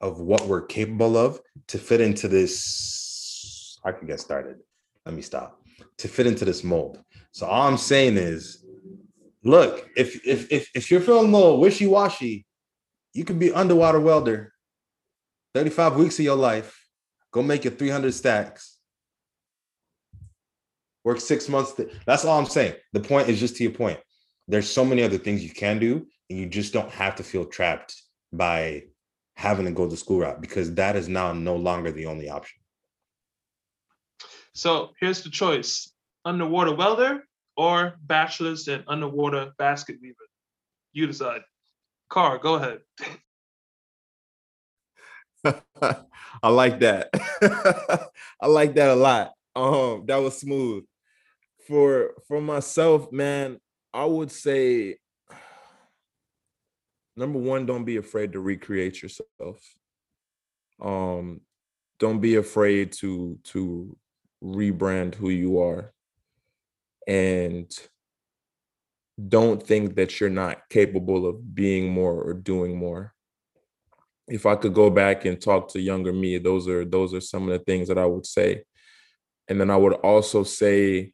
of what we're capable of to fit into this. I can get started. Let me stop. To fit into this mold. So all I'm saying is, look, if if if, if you're feeling a little wishy-washy, you could be underwater welder 35 weeks of your life Go make your 300 stacks. Work six months. To, that's all I'm saying. The point is just to your point. There's so many other things you can do, and you just don't have to feel trapped by having to go the school route because that is now no longer the only option.
So here's the choice underwater welder or bachelor's in underwater basket weaver. You decide. Car, go ahead.
I like that. I like that a lot. Um, that was smooth. For for myself, man, I would say number one, don't be afraid to recreate yourself. Um, don't be afraid to to rebrand who you are. And don't think that you're not capable of being more or doing more if I could go back and talk to younger me, those are those are some of the things that I would say. And then I would also say,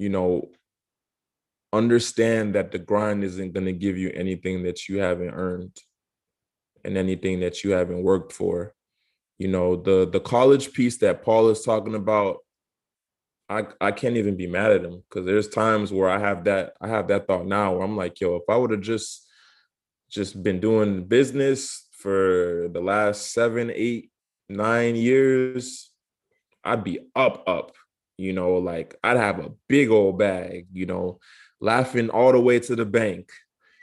you know, understand that the grind isn't going to give you anything that you haven't earned and anything that you haven't worked for. You know, the the college piece that Paul is talking about, I I can't even be mad at him because there's times where I have that I have that thought now where I'm like, yo, if I would have just just been doing business for the last seven, eight, nine years, I'd be up, up. You know, like I'd have a big old bag, you know, laughing all the way to the bank.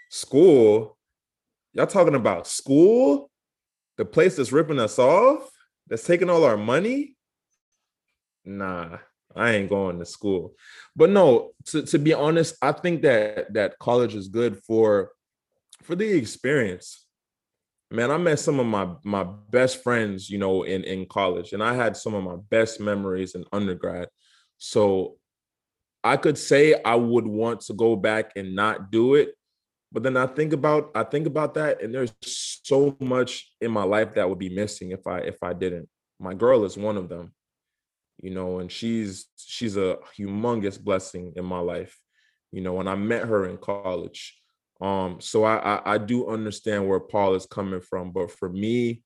School, y'all talking about school? The place that's ripping us off, that's taking all our money? Nah, I ain't going to school. But no, to, to be honest, I think that that college is good for for the experience man, I met some of my my best friends, you know, in in college, and I had some of my best memories in undergrad. So I could say I would want to go back and not do it, but then I think about I think about that, and there's so much in my life that would be missing if I if I didn't. My girl is one of them, you know, and she's she's a humongous blessing in my life, you know. When I met her in college, um, so I, I, I do understand where Paul is coming from, but for me,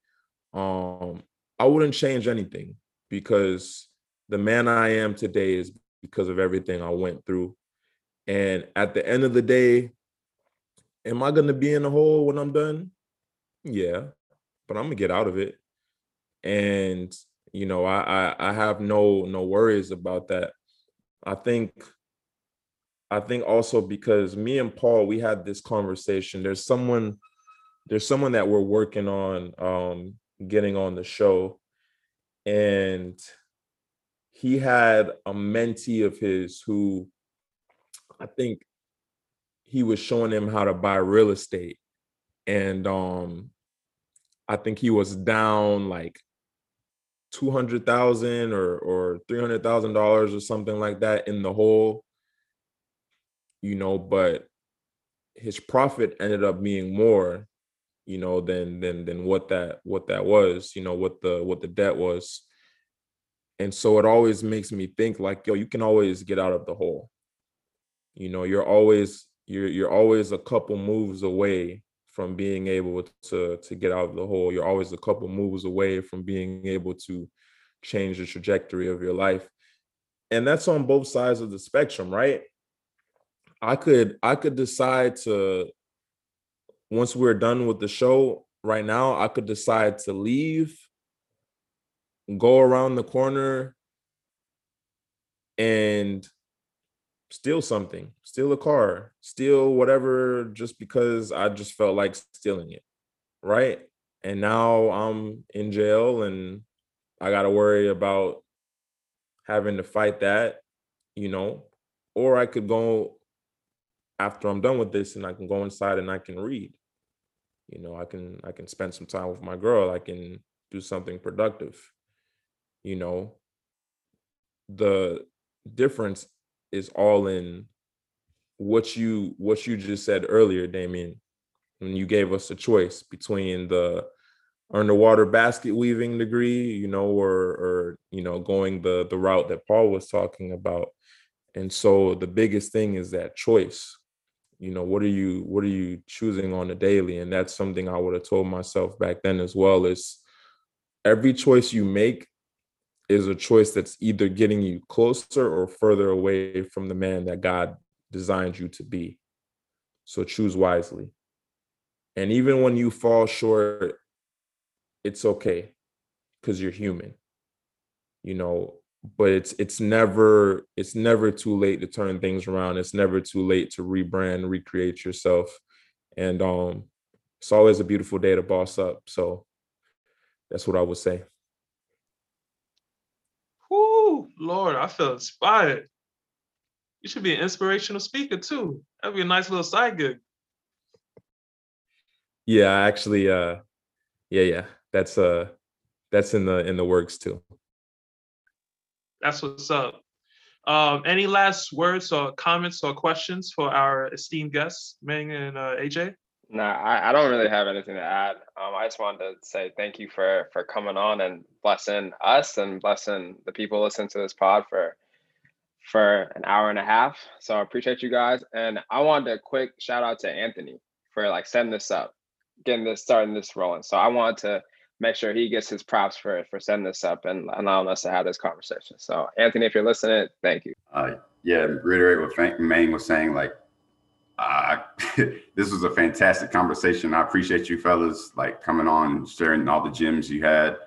um, I wouldn't change anything because the man I am today is because of everything I went through. And at the end of the day, am I gonna be in the hole when I'm done? Yeah, but I'm gonna get out of it. And you know, I I, I have no no worries about that. I think I think also because me and Paul, we had this conversation. There's someone, there's someone that we're working on um, getting on the show, and he had a mentee of his who I think he was showing him how to buy real estate, and um, I think he was down like two hundred thousand or or three hundred thousand dollars or something like that in the hole you know, but his profit ended up being more, you know, than than than what that what that was, you know, what the what the debt was. And so it always makes me think like, yo, you can always get out of the hole. You know, you're always you're you're always a couple moves away from being able to to get out of the hole. You're always a couple moves away from being able to change the trajectory of your life. And that's on both sides of the spectrum, right? I could I could decide to once we're done with the show right now, I could decide to leave, go around the corner and steal something, steal a car, steal whatever just because I just felt like stealing it. Right? And now I'm in jail and I got to worry about having to fight that, you know, or I could go after I'm done with this and I can go inside and I can read. You know, I can I can spend some time with my girl. I can do something productive. You know, the difference is all in what you what you just said earlier, Damian, when you gave us a choice between the underwater basket weaving degree, you know, or or you know, going the the route that Paul was talking about. And so the biggest thing is that choice you know what are you what are you choosing on a daily and that's something i would have told myself back then as well is every choice you make is a choice that's either getting you closer or further away from the man that god designed you to be so choose wisely and even when you fall short it's okay because you're human you know but it's it's never it's never too late to turn things around. It's never too late to rebrand, recreate yourself. And um it's always a beautiful day to boss up. So that's what I would say.
Lord, I feel inspired. You should be an inspirational speaker too. That'd be a nice little side gig.
Yeah, actually, uh, yeah, yeah, that's uh, that's in the in the works too.
That's what's up. Um, any last words or comments or questions for our esteemed guests, Meng and uh, AJ?
No, I, I don't really have anything to add. Um, I just wanted to say thank you for for coming on and blessing us and blessing the people listening to this pod for for an hour and a half. So I appreciate you guys. And I wanted a quick shout out to Anthony for like setting this up, getting this starting this rolling. So I wanted to make sure he gets his props for for setting this up and allowing us to have this conversation. So Anthony, if you're listening, thank you.
Uh, yeah, reiterate what Meng was saying. Like, uh, this was a fantastic conversation. I appreciate you fellas like coming on, sharing all the gems you had,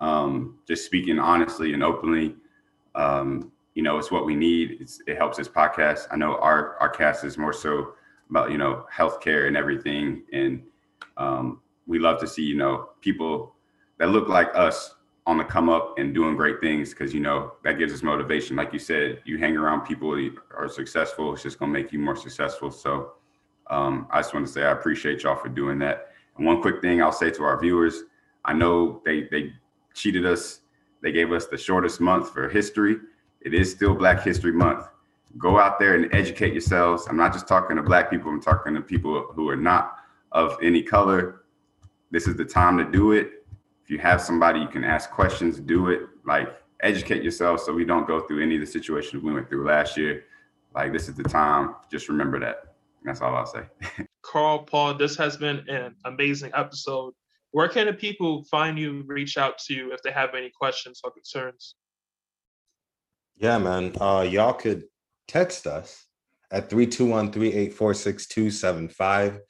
um, just speaking honestly and openly. Um, you know, it's what we need. It's, it helps this podcast. I know our our cast is more so about you know healthcare and everything, and um, we love to see you know people that look like us on the come up and doing great things because you know that gives us motivation. Like you said, you hang around people who are successful, it's just gonna make you more successful. So um, I just want to say I appreciate y'all for doing that. And one quick thing I'll say to our viewers, I know they they cheated us. They gave us the shortest month for history it is still Black History Month. Go out there and educate yourselves. I'm not just talking to Black people, I'm talking to people who are not of any color. This is the time to do it. If you have somebody you can ask questions, do it. Like, educate yourself so we don't go through any of the situations we went through last year. Like, this is the time. Just remember that. That's all I'll say.
Karl, Paul, this has been an amazing episode. Where can the people find you, reach out to you if they have any questions or concerns?
Yeah, man. Uh, y'all could text us at 321-384-6275.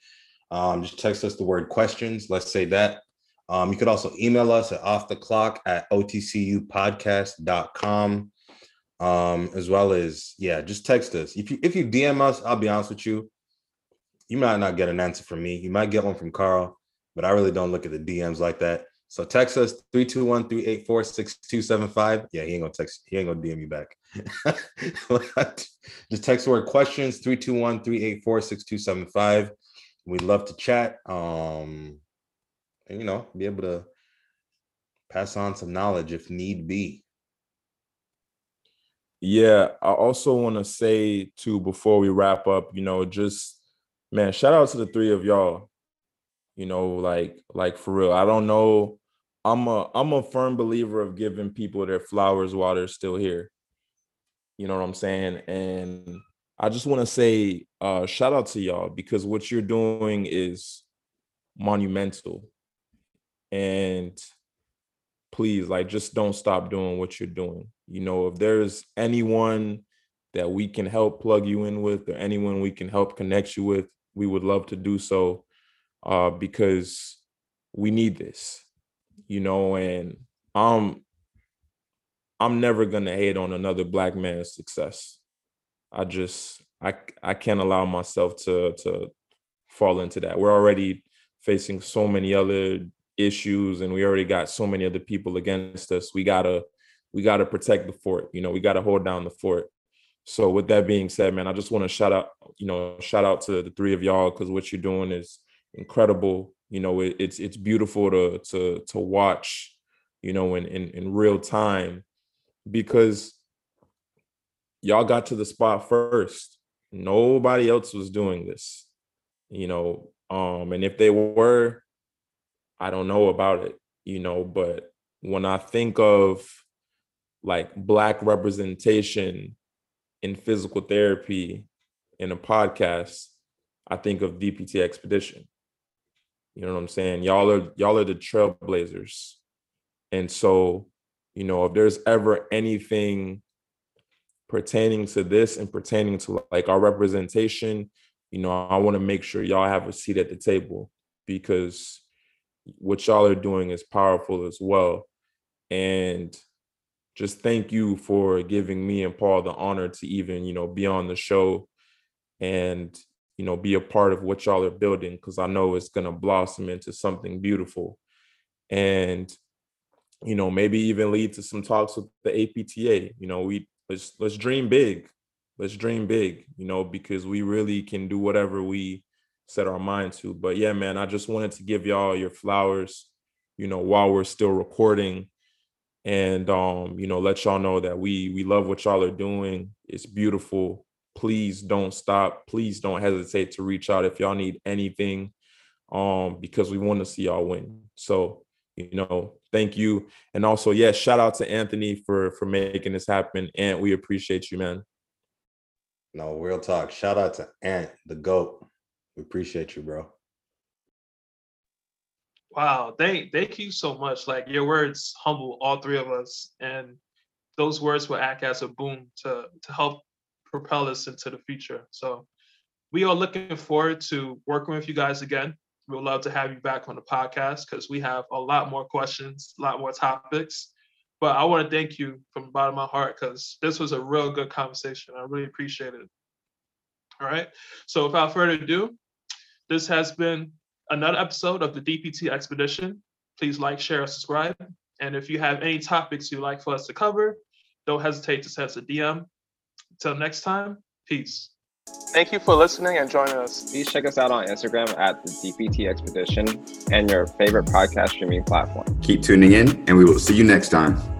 Um, just text us the word questions. Let's say that. Um, you could also email us at off the clock at otcupodcast.com. Um, as well as, yeah, just text us. If you if you DM us, I'll be honest with you, you might not get an answer from me. You might get one from Karl, but I really don't look at the DMs like that. So text us 321-384-6275. Yeah, he ain't gonna text, he ain't gonna DM you back. Just text word questions 321-384-6275. We'd love to chat. Um, you know, be able to pass on some knowledge if need be.
Yeah, I also want to say too before we wrap up, you know, just man, shout out to the three of y'all. You know, like like for real. I don't know I'm a I'm a firm believer of giving people their flowers while they're still here. You know what I'm saying? And I just want to say uh shout out to y'all because what you're doing is monumental. And please like just don't stop doing what you're doing. You know, if there's anyone that we can help plug you in with or anyone we can help connect you with, we would love to do so uh because we need this you know, and I'm I'm never gonna hate on another black man's success. I just I I can't allow myself to to fall into that. We're already facing so many other issues and we already got so many other people against us. We gotta we gotta protect the fort, you know, we gotta hold down the fort. So with that being said, man, I just want to shout out, you know, shout out to the three of y'all because what you're doing is incredible you know it, it's it's beautiful to to to watch you know in, in in real time because y'all got to the spot first nobody else was doing this you know um and if they were i don't know about it you know but when i think of like black representation in physical therapy in a podcast i think of dpt expedition you know what I'm saying? Y'all are y'all are the trailblazers. And so, you know, if there's ever anything pertaining to this and pertaining to like our representation, you know, I want to make sure y'all have a seat at the table because what y'all are doing is powerful as well. And just thank you for giving me and Paul the honor to even, you know, be on the show and, you know, be a part of what y'all are building because I know it's going to blossom into something beautiful. And, you know, maybe even lead to some talks with the APTA. You know, we let's let's dream big. Let's dream big, you know, because we really can do whatever we set our mind to. But yeah, man, I just wanted to give y'all your flowers, you know, while we're still recording and um, you know, let y'all know that we we love what y'all are doing. It's beautiful. Please don't stop. Please don't hesitate to reach out if y'all need anything, um, because we want to see y'all win. So, you know, thank you, and also, yeah, shout out to Anthony for for making this happen, and we appreciate you, man.
No, real talk. Shout out to Ant, the goat. We appreciate you, bro.
Wow, thank thank you so much. Like your words humble all three of us, and those words will act as a boom to to help propel us into the future. So we are looking forward to working with you guys again. We'd love to have you back on the podcast because we have a lot more questions, a lot more topics. But I want to thank you from the bottom of my heart because this was a real good conversation. I really appreciate it. All right. So without further ado, this has been another episode of the DPT Expedition. Please like, share, and subscribe. And if you have any topics you'd like for us to cover, don't hesitate to send us a DM. Until next time, peace. Thank you for listening and joining us.
Please check us out on Instagram at the DPT Expedition and your favorite podcast streaming platform.
Keep tuning in, and we will see you next time.